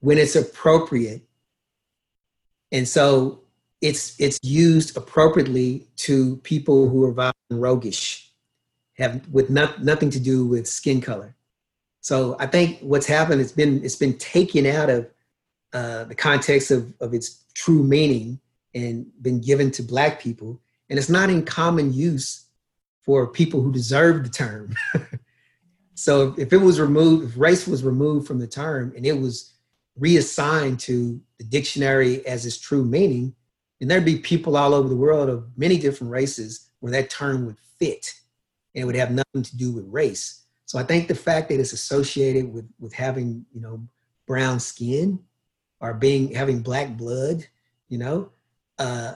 when it's appropriate. And so it's it's used appropriately to people who are violent and roguish, have with not, nothing to do with skin color. So I think what's happened, it's been it's been taken out of uh, the context of, of its true meaning and been given to black people. And it's not in common use for people who deserve the term. [LAUGHS] so if it was removed, if race was removed from the term and it was reassigned to the dictionary as its true meaning, And there'd be people all over the world of many different races where that term would fit and it would have nothing to do with race. So I think the fact that it's associated with with having, you know, brown skin or being having black blood, you know, uh,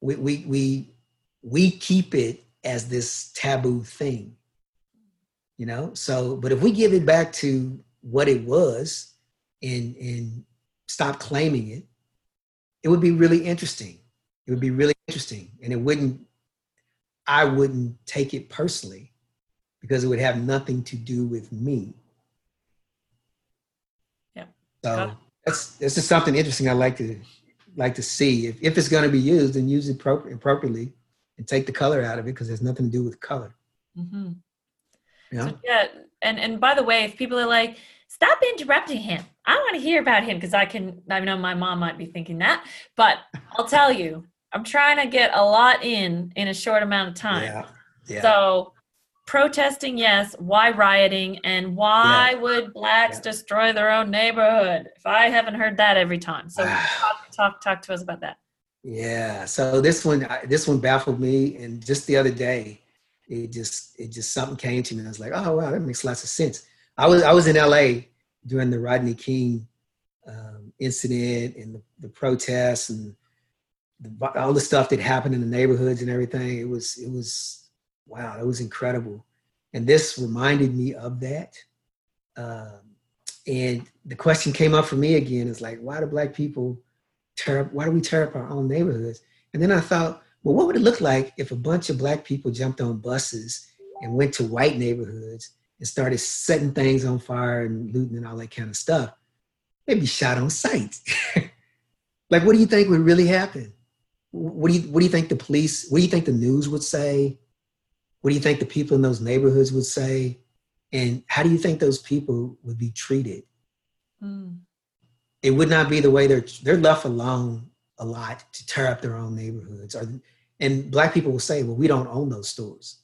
we we we we keep it as this taboo thing, you know. So, but if we give it back to what it was and and stop claiming it, it would be really interesting. It would be really interesting, and it wouldn't. I wouldn't take it personally because it would have nothing to do with me. Yeah. So that's that's just something interesting I like to like to see. If, if it's going to be used, then use it appropriately and take the color out of it because there's nothing to do with color. Mm-hmm. Yeah. So, yeah. And and by the way, if people are like, stop interrupting him. I want to hear about him because I can. I know my mom might be thinking that, but I'll tell you, I'm trying to get a lot in in a short amount of time. Yeah. yeah. So protesting, yes. Why rioting? And why yeah. would blacks yeah. destroy their own neighborhood? If I haven't heard that every time, so [SIGHS] talk, talk talk to us about that. Yeah. So this one this one baffled me, and just the other day, it just it just something came to me, and I was like, oh wow, that makes lots of sense. I was I was in L.A. during the Rodney King um, incident and the, the protests and the, all the stuff that happened in the neighborhoods and everything. It was it was wow, it was incredible. And this reminded me of that. Um, and the question came up for me again is like, why do black people tear why do we tear up our own neighborhoods? And then I thought, well, what would it look like if a bunch of black people jumped on buses and went to white neighborhoods and started setting things on fire and looting and all that kind of stuff? They'd be shot on sight. [LAUGHS] like, what do you think would really happen? What do you what do you think the police? What do you think the news would say? What do you think the people in those neighborhoods would say? And how do you think those people would be treated? Mm. It would not be the way they're they're left alone a lot to tear up their own neighborhoods. Or, and black people will say, well, we don't own those stores.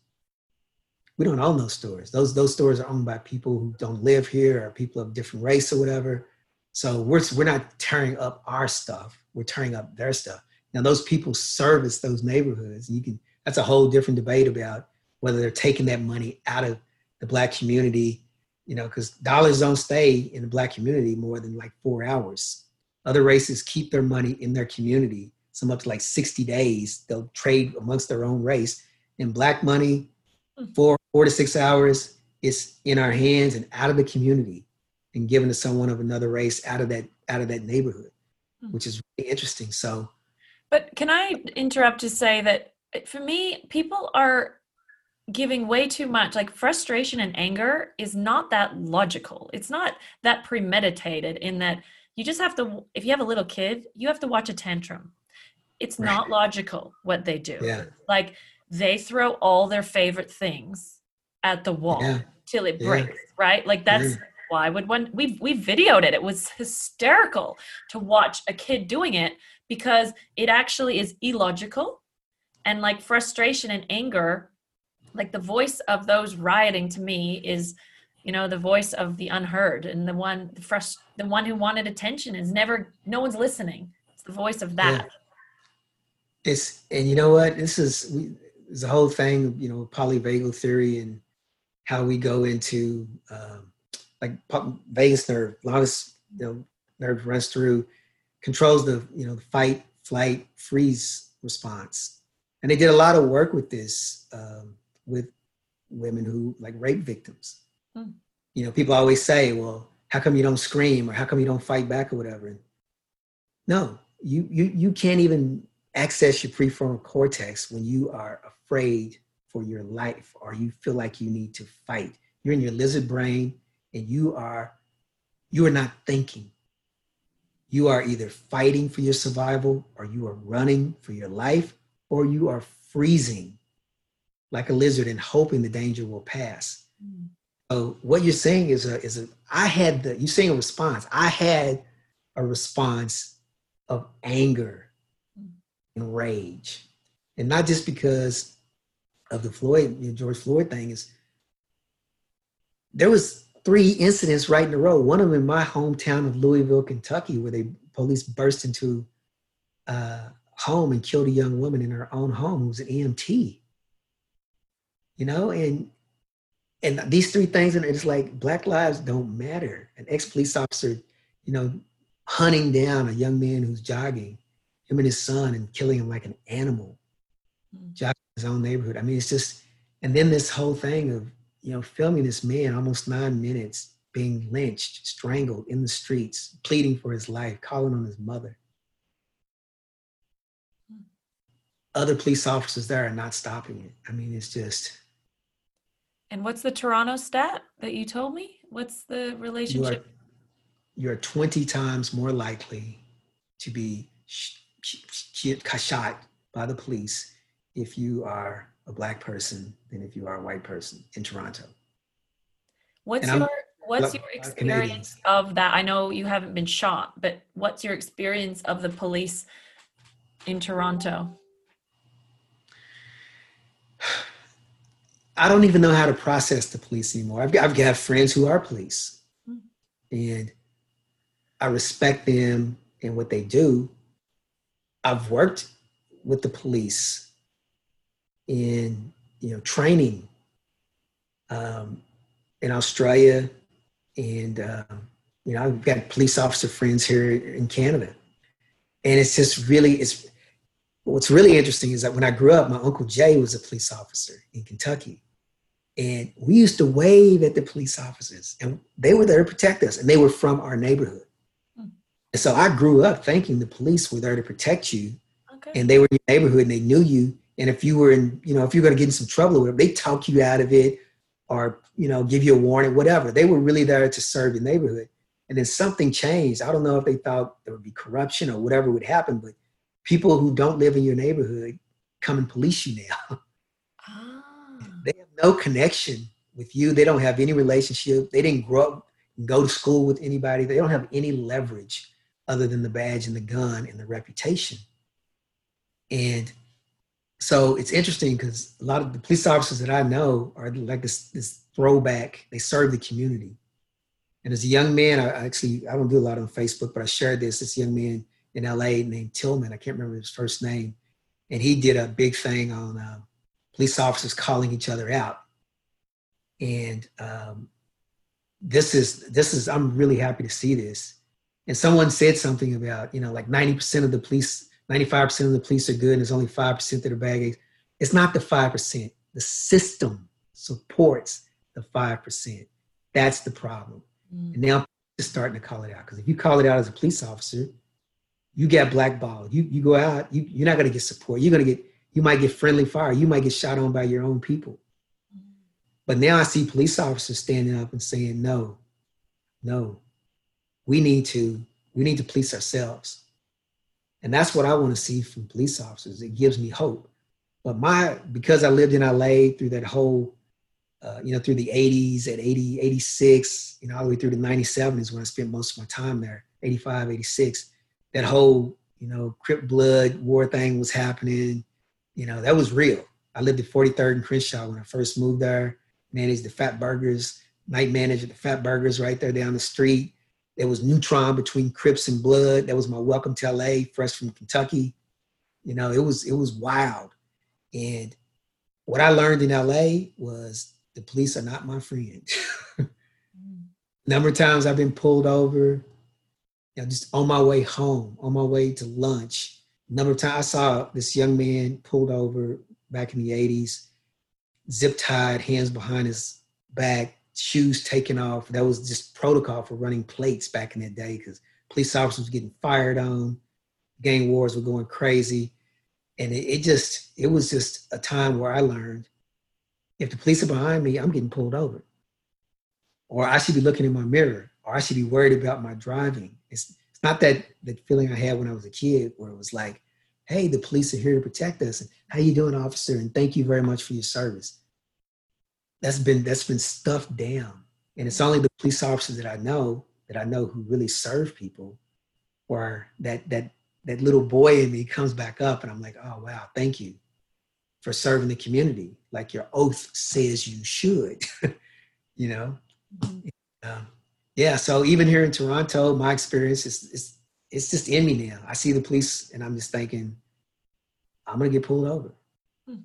We don't own those stores. Those those stores are owned by people who don't live here or people of different race or whatever. So we're we're not tearing up our stuff. We're tearing up their stuff. Now those people service those neighborhoods. You can that's a whole different debate about whether they're taking that money out of the black community, you know, because dollars don't stay in the black community more than like four hours. Other races keep their money in their community, some up to like 60 days. They'll trade amongst their own race. And black money, hmm. four, four to six hours, is in our hands and out of the community and given to someone of another race out of that out of that neighborhood, mm-hmm. which is really interesting. So but can I interrupt to say that for me, people are giving way too much like frustration and anger is not that logical it's not that premeditated in that you just have to if you have a little kid you have to watch a tantrum it's right. not logical what they do yeah. like they throw all their favorite things at the wall yeah. till it breaks yeah. right like that's why would one we we videoed it it was hysterical to watch a kid doing it because it actually is illogical and like frustration and anger like the voice of those rioting to me is you know the voice of the unheard and the one the frust- the one who wanted attention is never no one's listening. It's the voice of that. Yeah. it's and you know what? This is we the whole thing you know polyvagal theory and how we go into um, like vagus nerve longest you know nerve runs through controls the you know the fight flight freeze response. And they did a lot of work with this um, with women who like rape victims. Hmm. You know, people always say, well, how come you don't scream or how come you don't fight back or whatever? And no, you you you can't even access your prefrontal cortex when you are afraid for your life or you feel like you need to fight. You're in your lizard brain and you are you are not thinking. You are either fighting for your survival or you are running for your life or you are freezing like a lizard and hoping the danger will pass. Mm. So what you're saying is a is a I had the you're saying a response. I had a response of anger mm. and rage. And not just because of the Floyd, you know, George Floyd thing is there was three incidents right in a row. One of them in my hometown of Louisville, Kentucky, where they police burst into a home and killed a young woman in her own home who was an EMT. You know, and and these three things, and it's like Black lives don't matter. An ex police officer, you know, hunting down a young man who's jogging, him and his son, and killing him like an animal, mm. jogging his own neighborhood. I mean, it's just, and then this whole thing of you know filming this man almost nine minutes being lynched, strangled in the streets, pleading for his life, calling on his mother. Mm. Other police officers there are not stopping it. I mean, it's just and what's the Toronto stat that you told me? What's the relationship? You are, you are 20 times more likely to be sh- sh- shot by the police if you are a black person than if you are a white person in Toronto. What's your what's your experience of that? I know you haven't been shot, but what's your experience of the police in Toronto? [SIGHS] [SIGHS] [SIGHS] I don't even know how to process the police anymore. I've got, I've got friends who are police, and I respect them and what they do. I've worked with the police in you know training um, in Australia, and uh, you know I've got police officer friends here in Canada, and it's just really it's what's really interesting is that when I grew up, my uncle Jay was a police officer in Kentucky, and we used to wave at the police officers, and they were there to protect us, and they were from our neighborhood. Hmm. And so I grew up thinking the police were there to protect you, okay. and they were in your neighborhood, and they knew you. And if you were in, you know, if you're going to get in some trouble with them, they talk you out of it, or you know, give you a warning, whatever. They were really there to serve your neighborhood. And then something changed. I don't know if they thought there would be corruption or whatever would happen, but people who don't live in your neighborhood come and police you now. [LAUGHS] they have no connection with you. They don't have any relationship. They didn't grow up go to school with anybody. They don't have any leverage other than the badge and the gun and the reputation. And so it's interesting because a lot of the police officers that I know are like this, this throwback. They serve the community. And as a young man, I actually I don't do a lot on Facebook, but I shared this. This young man in LA named Tillman. I can't remember his first name, and he did a big thing on uh, police officers calling each other out. And um, this is this is I'm really happy to see this. And someone said something about you know like 90% of the police, 95% of the police are good, and there's only five percent that are bad It's not the five percent. The system supports the five percent. That's the problem. Mm. And now just starting to call it out because if you call it out as a police officer, you get blackballed. You you go out, you, you're not going to get support. You're going to get you might get friendly fire. You might get shot on by your own people. But now I see police officers standing up and saying, no, no, we need to, we need to police ourselves. And that's what I want to see from police officers. It gives me hope. But my, because I lived in LA through that whole, uh, you know, through the 80s at 80, 86, you know, all the way through the 97 is when I spent most of my time there, 85, 86. That whole, you know, Crip Blood war thing was happening you know, that was real. I lived at 43rd and Crenshaw when I first moved there, managed the Fatburgers, night manager the Fatburgers right there down the street. There was Neutron between Crips and Blood. That was my welcome to LA, fresh from Kentucky. You know, it was it was wild. And what I learned in LA was the police are not my friend. [LAUGHS] Number of times I've been pulled over, you know, just on my way home, on my way to lunch number of times I saw this young man pulled over back in the 80s, zip tied, hands behind his back, shoes taken off. That was just protocol for running plates back in that day because police officers were getting fired on, gang wars were going crazy. And it, it just, it was just a time where I learned if the police are behind me, I'm getting pulled over. Or I should be looking in my mirror, or I should be worried about my driving. It's not that that feeling I had when I was a kid where it was like, hey, the police are here to protect us. And how you doing, officer? And thank you very much for your service. That's been that's been stuffed down. And it's only the police officers that I know that I know who really serve people or that that that little boy in me comes back up and I'm like, oh wow, thank you for serving the community like your oath says you should. [LAUGHS] you know? Mm-hmm. Um, yeah, so even here in Toronto, my experience is, is it's just in me now. I see the police and I'm just thinking, I'm gonna get pulled over. Hmm.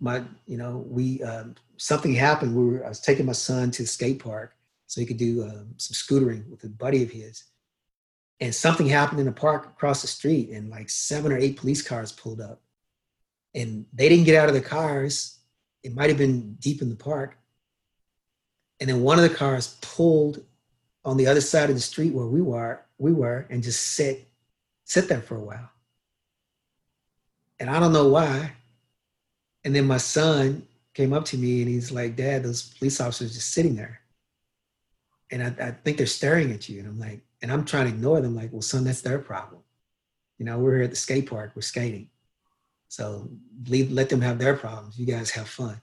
My, you know, we um, something happened. We were I was taking my son to the skate park so he could do um, some scootering with a buddy of his, and something happened in the park across the street, and like seven or eight police cars pulled up, and they didn't get out of the cars. It might have been deep in the park, and then one of the cars pulled on the other side of the street where we were, we were, and just sit, sit there for a while. And I don't know why. And then my son came up to me and he's like, Dad, those police officers just sitting there. And I, I think they're staring at you. And I'm like, and I'm trying to ignore them, like, well, son, that's their problem. You know, we're here at the skate park, we're skating. So leave, let them have their problems. You guys have fun.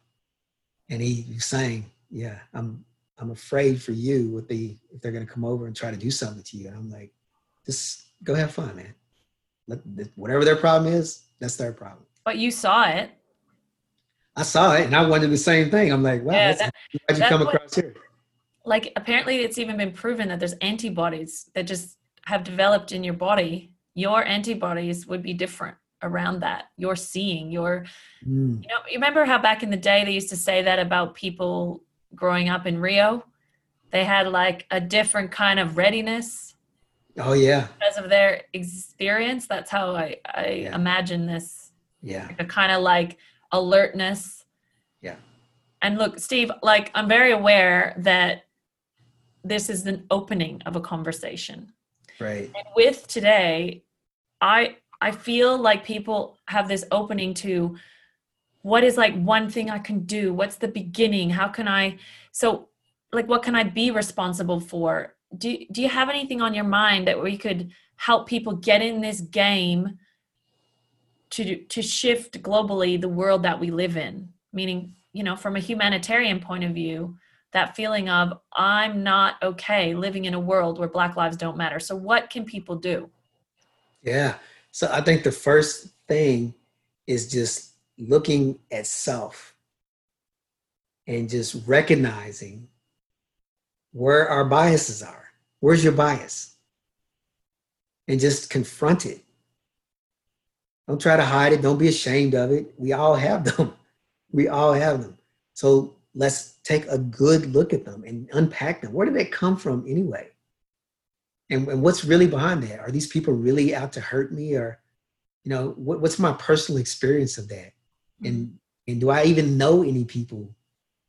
And he was saying, yeah, I'm I'm afraid for you what they if they're gonna come over and try to do something to you. And I'm like, just go have fun, man. Let, whatever their problem is, that's their problem. But you saw it. I saw it and I wanted the same thing. I'm like, wow, yeah, that, how'd you come across here? Like apparently it's even been proven that there's antibodies that just have developed in your body. Your antibodies would be different around that. You're seeing, you're mm. you know, you remember how back in the day they used to say that about people growing up in Rio. They had like a different kind of readiness. Oh yeah. Because of their experience. That's how I, I yeah. imagine this. Yeah. Like a kind of like alertness. Yeah. And look, Steve, like I'm very aware that this is an opening of a conversation. Right. And with today, I I feel like people have this opening to what is like one thing I can do? What's the beginning? How can I so like what can I be responsible for? Do do you have anything on your mind that we could help people get in this game to to shift globally the world that we live in? Meaning, you know, from a humanitarian point of view, that feeling of I'm not okay living in a world where black lives don't matter. So what can people do? Yeah. So I think the first thing is just looking at self and just recognizing where our biases are. Where's your bias? And just confront it. Don't try to hide it. Don't be ashamed of it. We all have [LAUGHS] them. We all have them. So let's take a good look at them and unpack them. Where did they come from anyway? And, and what's really behind that? Are these people really out to hurt me? Or, you know, what, what's my personal experience of that? And and do I even know any people?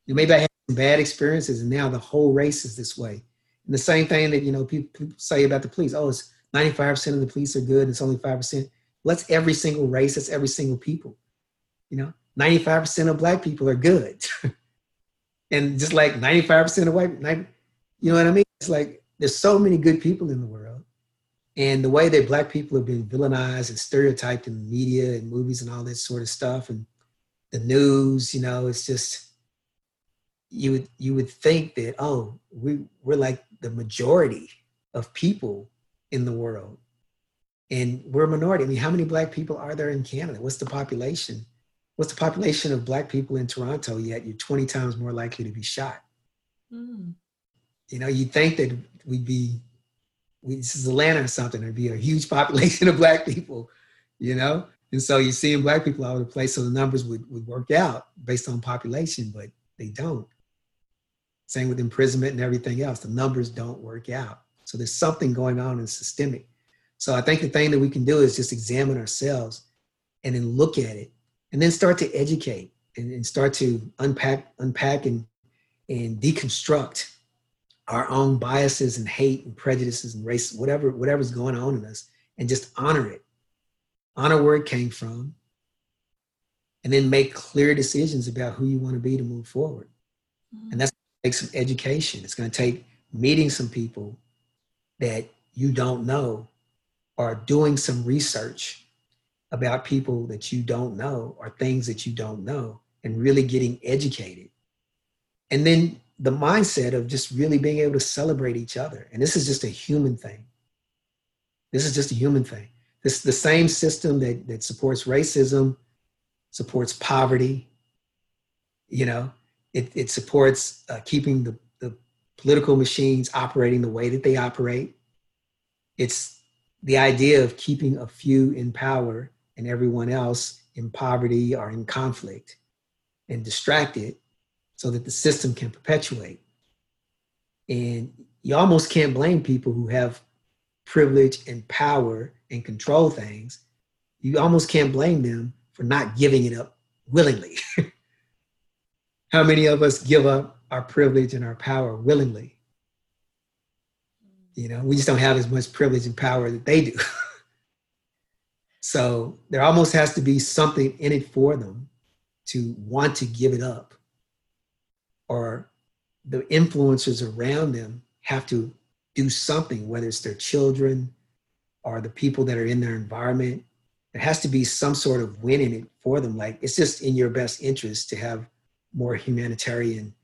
Maybe I had some bad experiences, and now the whole race is this way. And the same thing that you know people, people say about the police. Oh, it's ninety five percent of the police are good. It's only five percent. Well, that's every single race. That's every single people. You know, ninety five percent of black people are good, [LAUGHS] and just like ninety five percent of white, 90, you know what I mean? It's like there's so many good people in the world, and the way that black people have been villainized and stereotyped in media and movies and all this sort of stuff, and the news, you know, it's just you would you would think that oh we we're like the majority of people in the world. And we're a minority. I mean how many black people are there in canada? What's the population? What's the population of black people in toronto yet you're 20 times more likely to be shot? Mm. you know you'd think that we'd be we, this is atlanta or something. There'd be a huge population of black people you know and so you're seeing black people all over the place, so the numbers would, would work out based on population, but they don't. Same with imprisonment and everything else. The numbers don't work out. So there's something going on in systemic. So I think the thing that we can do is just examine ourselves and then look at it and then start to educate and, and start to unpack, unpack and, and deconstruct our own biases and hate and prejudices and race, whatever, whatever's going on in us, and just honor it honor where it came from, and then make clear decisions about who you want to be to move forward. Mm-hmm. And that's take some education. It's going to take meeting some people that you don't know or doing some research about people that you don't know or things that you don't know and really getting educated. And then the mindset of just really being able to celebrate each other. And this is just a human thing. This is just a human thing. This the same system that, that supports racism, supports poverty. You know, it, it supports uh, keeping the, the political machines operating the way that they operate. It's the idea of keeping a few in power and everyone else in poverty or in conflict and distracted so that the system can perpetuate. And you almost can't blame people who have privilege and power and control things. You almost can't blame them for not giving it up willingly. [LAUGHS] How many of us give up our privilege and our power willingly? You know, we just don't have as much privilege and power that they do. [LAUGHS] so there almost has to be something in it for them to want to give it up. Or the influencers around them have to do something, whether it's their children or the people that are in their environment. There has to be some sort of win in it for them. Like it's just in your best interest to have more humanitarian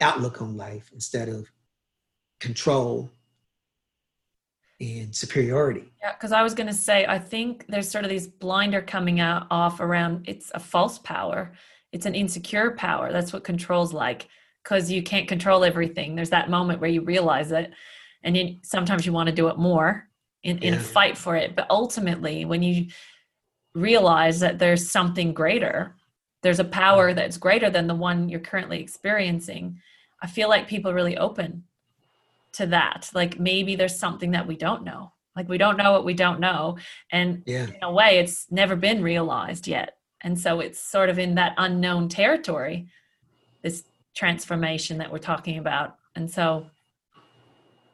outlook on life instead of control and superiority. Yeah, because I was going to say, I think there's sort of these blinder coming out off around it's a false power, it's an insecure power. That's what control's like because you can't control everything. There's that moment where you realize it, and then sometimes you want to do it more in, in a fight for it. But ultimately, when you realize that there's something greater, there's a power that's greater than the one you're currently experiencing. I feel like people really open to that like maybe there's something that we don't know like we don't know what we don't know and yeah. in a way it's never been realized yet and so it's sort of in that unknown territory this transformation that we're talking about and so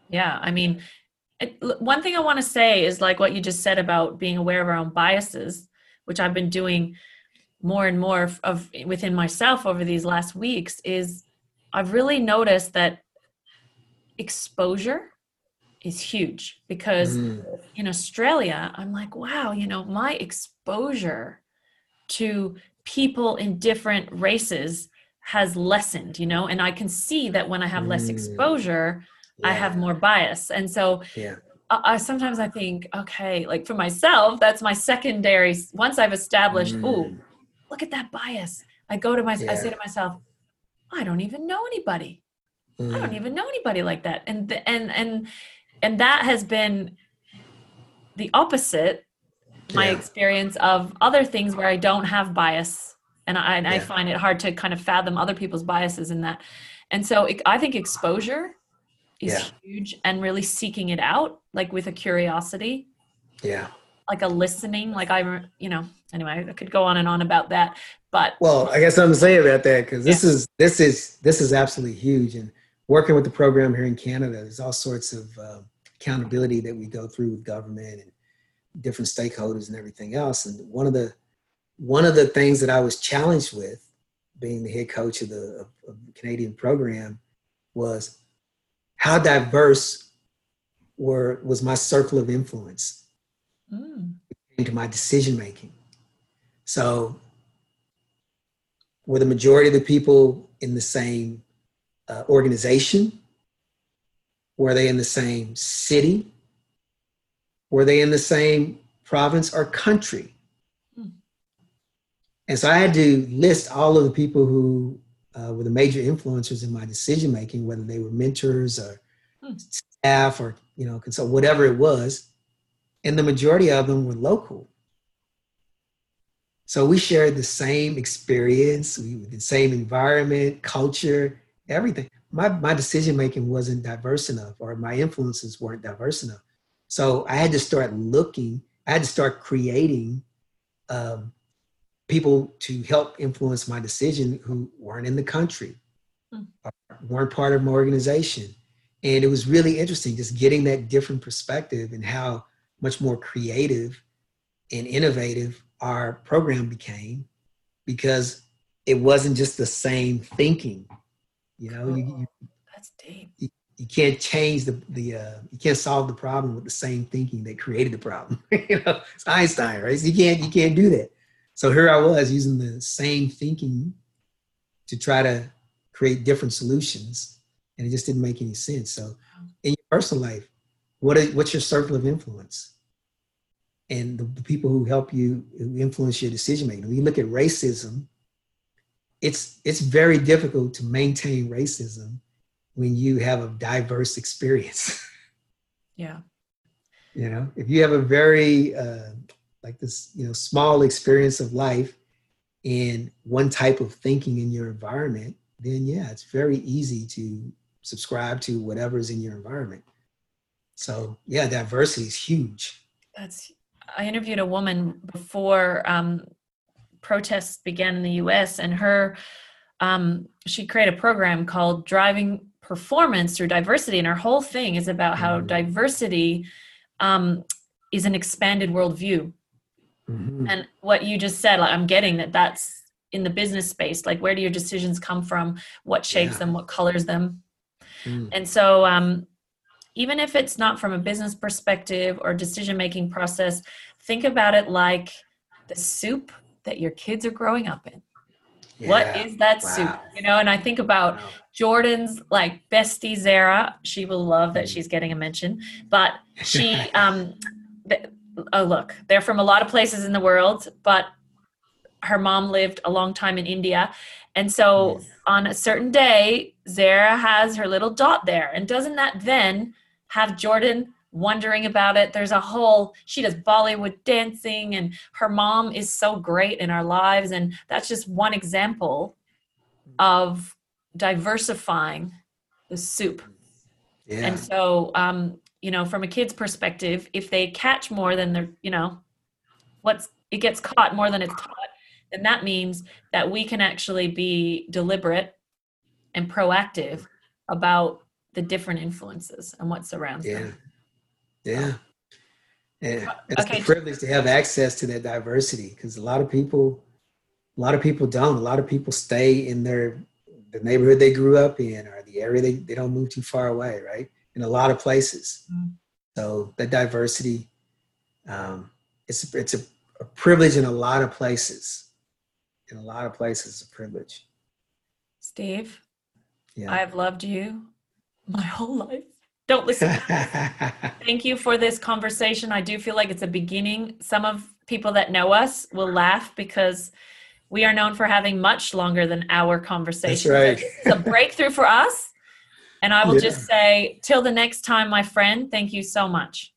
yeah i mean it, one thing i want to say is like what you just said about being aware of our own biases which i've been doing more and more of, of within myself over these last weeks is i've really noticed that exposure is huge because mm. in Australia, I'm like, wow, you know, my exposure to people in different races has lessened, you know, and I can see that when I have less mm. exposure, yeah. I have more bias. And so yeah. I, I, sometimes I think, okay, like for myself, that's my secondary. Once I've established, mm. oh, look at that bias. I go to my, yeah. I say to myself, I don't even know anybody. Mm. I don't mm. even know anybody like that. And and and and that has been the opposite my yeah. experience of other things where I don't have bias and I, and yeah. I find it hard to kind of fathom other people's biases in that. And so it, I think exposure is yeah. huge and really seeking it out like with a curiosity. Yeah. Like a listening, like I, you know, anyway, I could go on and on about that, but well, I guess I'm saying about that because this is this is this is absolutely huge, and working with the program here in Canada, there's all sorts of uh, accountability that we go through with government and different stakeholders and everything else. And one of the one of the things that I was challenged with, being the head coach of the, of, of the Canadian program, was how diverse were was my circle of influence mm. into my decision making. So, were the majority of the people in the same uh, organization? Were they in the same city? Were they in the same province or country? Hmm. And so I had to list all of the people who uh, were the major influencers in my decision making, whether they were mentors or hmm. staff or you know consult whatever it was, and the majority of them were local. So we shared the same experience, we the same environment, culture, everything. My my decision making wasn't diverse enough, or my influences weren't diverse enough. So I had to start looking. I had to start creating um, people to help influence my decision who weren't in the country, mm. weren't part of my organization, and it was really interesting just getting that different perspective and how much more creative and innovative our program became because it wasn't just the same thinking you know, you, you, that's deep. You, you can't change the the uh, you can't solve the problem with the same thinking that created the problem. [LAUGHS] you know, it's Einstein, right? So you can't you can't do that. So here I was using the same thinking to try to create different solutions, and it just didn't make any sense. So in your personal life, what is, what's your circle of influence? And the, people who help you who influence your decision making. When you look at racism, it's it's very difficult to maintain racism when you have a diverse experience. [LAUGHS] Yeah. You know, if you have a very uh, like this, you know, small experience of life and one type of thinking in your environment, then yeah, it's very easy to subscribe to whatever's in your environment. So yeah, diversity is huge. That's. I interviewed a woman before um, protests began in the U.S. and her um, she created a program called Driving Performance Through Diversity, and her whole thing is about how mm-hmm. diversity um, is an expanded worldview. Mm-hmm. And what you just said, like I'm getting that that's in the business space. Like, where do your decisions come from? What shapes yeah. them? What colors them? Mm. And so, um, even if it's not from a business perspective or decision making process, think about it like the soup that your kids are growing up in. Yeah. What is that wow. soup? You know, and I think about wow. Jordan's like bestie Zara. She will love that mm. she's getting a mention, but she, [LAUGHS] um, th- oh look, they're from a lot of places in the world, but her mom lived a long time in India, and so yes. on a certain day, Zara has her little dot there, and doesn't that then have Jordan wondering about it. There's a whole, she does Bollywood dancing, and her mom is so great in our lives. And that's just one example of diversifying the soup. Yeah. And so, um, you know, from a kid's perspective, if they catch more than they're, you know, what's it gets caught more than it's taught, then that means that we can actually be deliberate and proactive about the different influences and what surrounds yeah. them. Yeah. And it's okay. a privilege to have access to that diversity because a lot of people, a lot of people don't. A lot of people stay in their the neighborhood they grew up in or the area they, they don't move too far away, right? In a lot of places. Mm-hmm. So that diversity, um, it's it's a, a, privilege in a lot of places. In a lot of places, it's a privilege. Steve, yeah. I've loved you my [LAUGHS] whole life don't listen. [LAUGHS] Thank you for this conversation. I do feel like it's a beginning. Some of people that know us will laugh because we are known for having much longer than our conversation. That's right. it's a breakthrough for us. And I will yeah. just say, till the next time, my friend, thank you so much.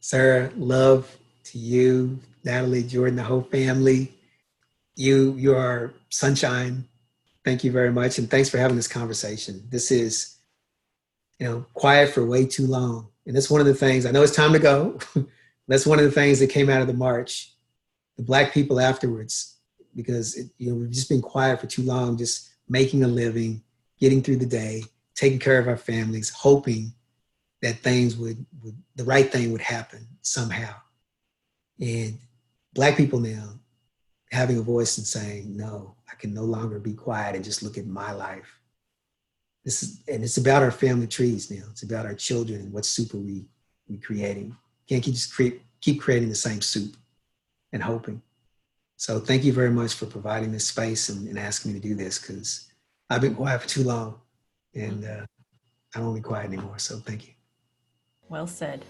Sarah, love to you, Natalie, Jordan, the whole family. You, you are sunshine. Thank you very much. And thanks for having this conversation. This is you know, quiet for way too long. And that's one of the things, I know it's time to go. [LAUGHS] that's one of the things that came out of the march. The black people afterwards, because it, you know, we've just been quiet for too long, just making a living, getting through the day, taking care of our families, hoping that things would, would the right thing would happen somehow. And black people now having a voice and saying, no, I can no longer be quiet and just look at my life this is and it's about our family trees now. It's about our children and what soup are we we creating. Can't keep just create keep creating the same soup and hoping. So thank you very much for providing this space and, and asking me to do this because I've been quiet for too long and uh, I don't be quiet anymore. So thank you. Well said.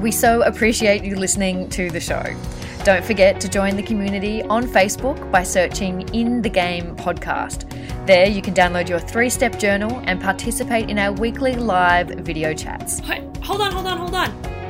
We so appreciate you listening to the show. Don't forget to join the community on Facebook by searching In the Game Podcast. There, you can download your three step journal and participate in our weekly live video chats. Hold on, hold on, hold on.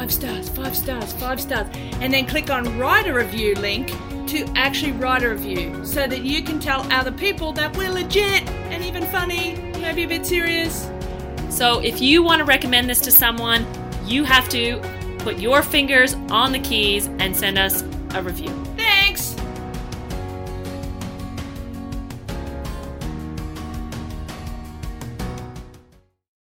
Five stars, five stars, five stars. And then click on write a review link to actually write a review so that you can tell other people that we're legit and even funny, maybe a bit serious. So if you want to recommend this to someone, you have to put your fingers on the keys and send us a review.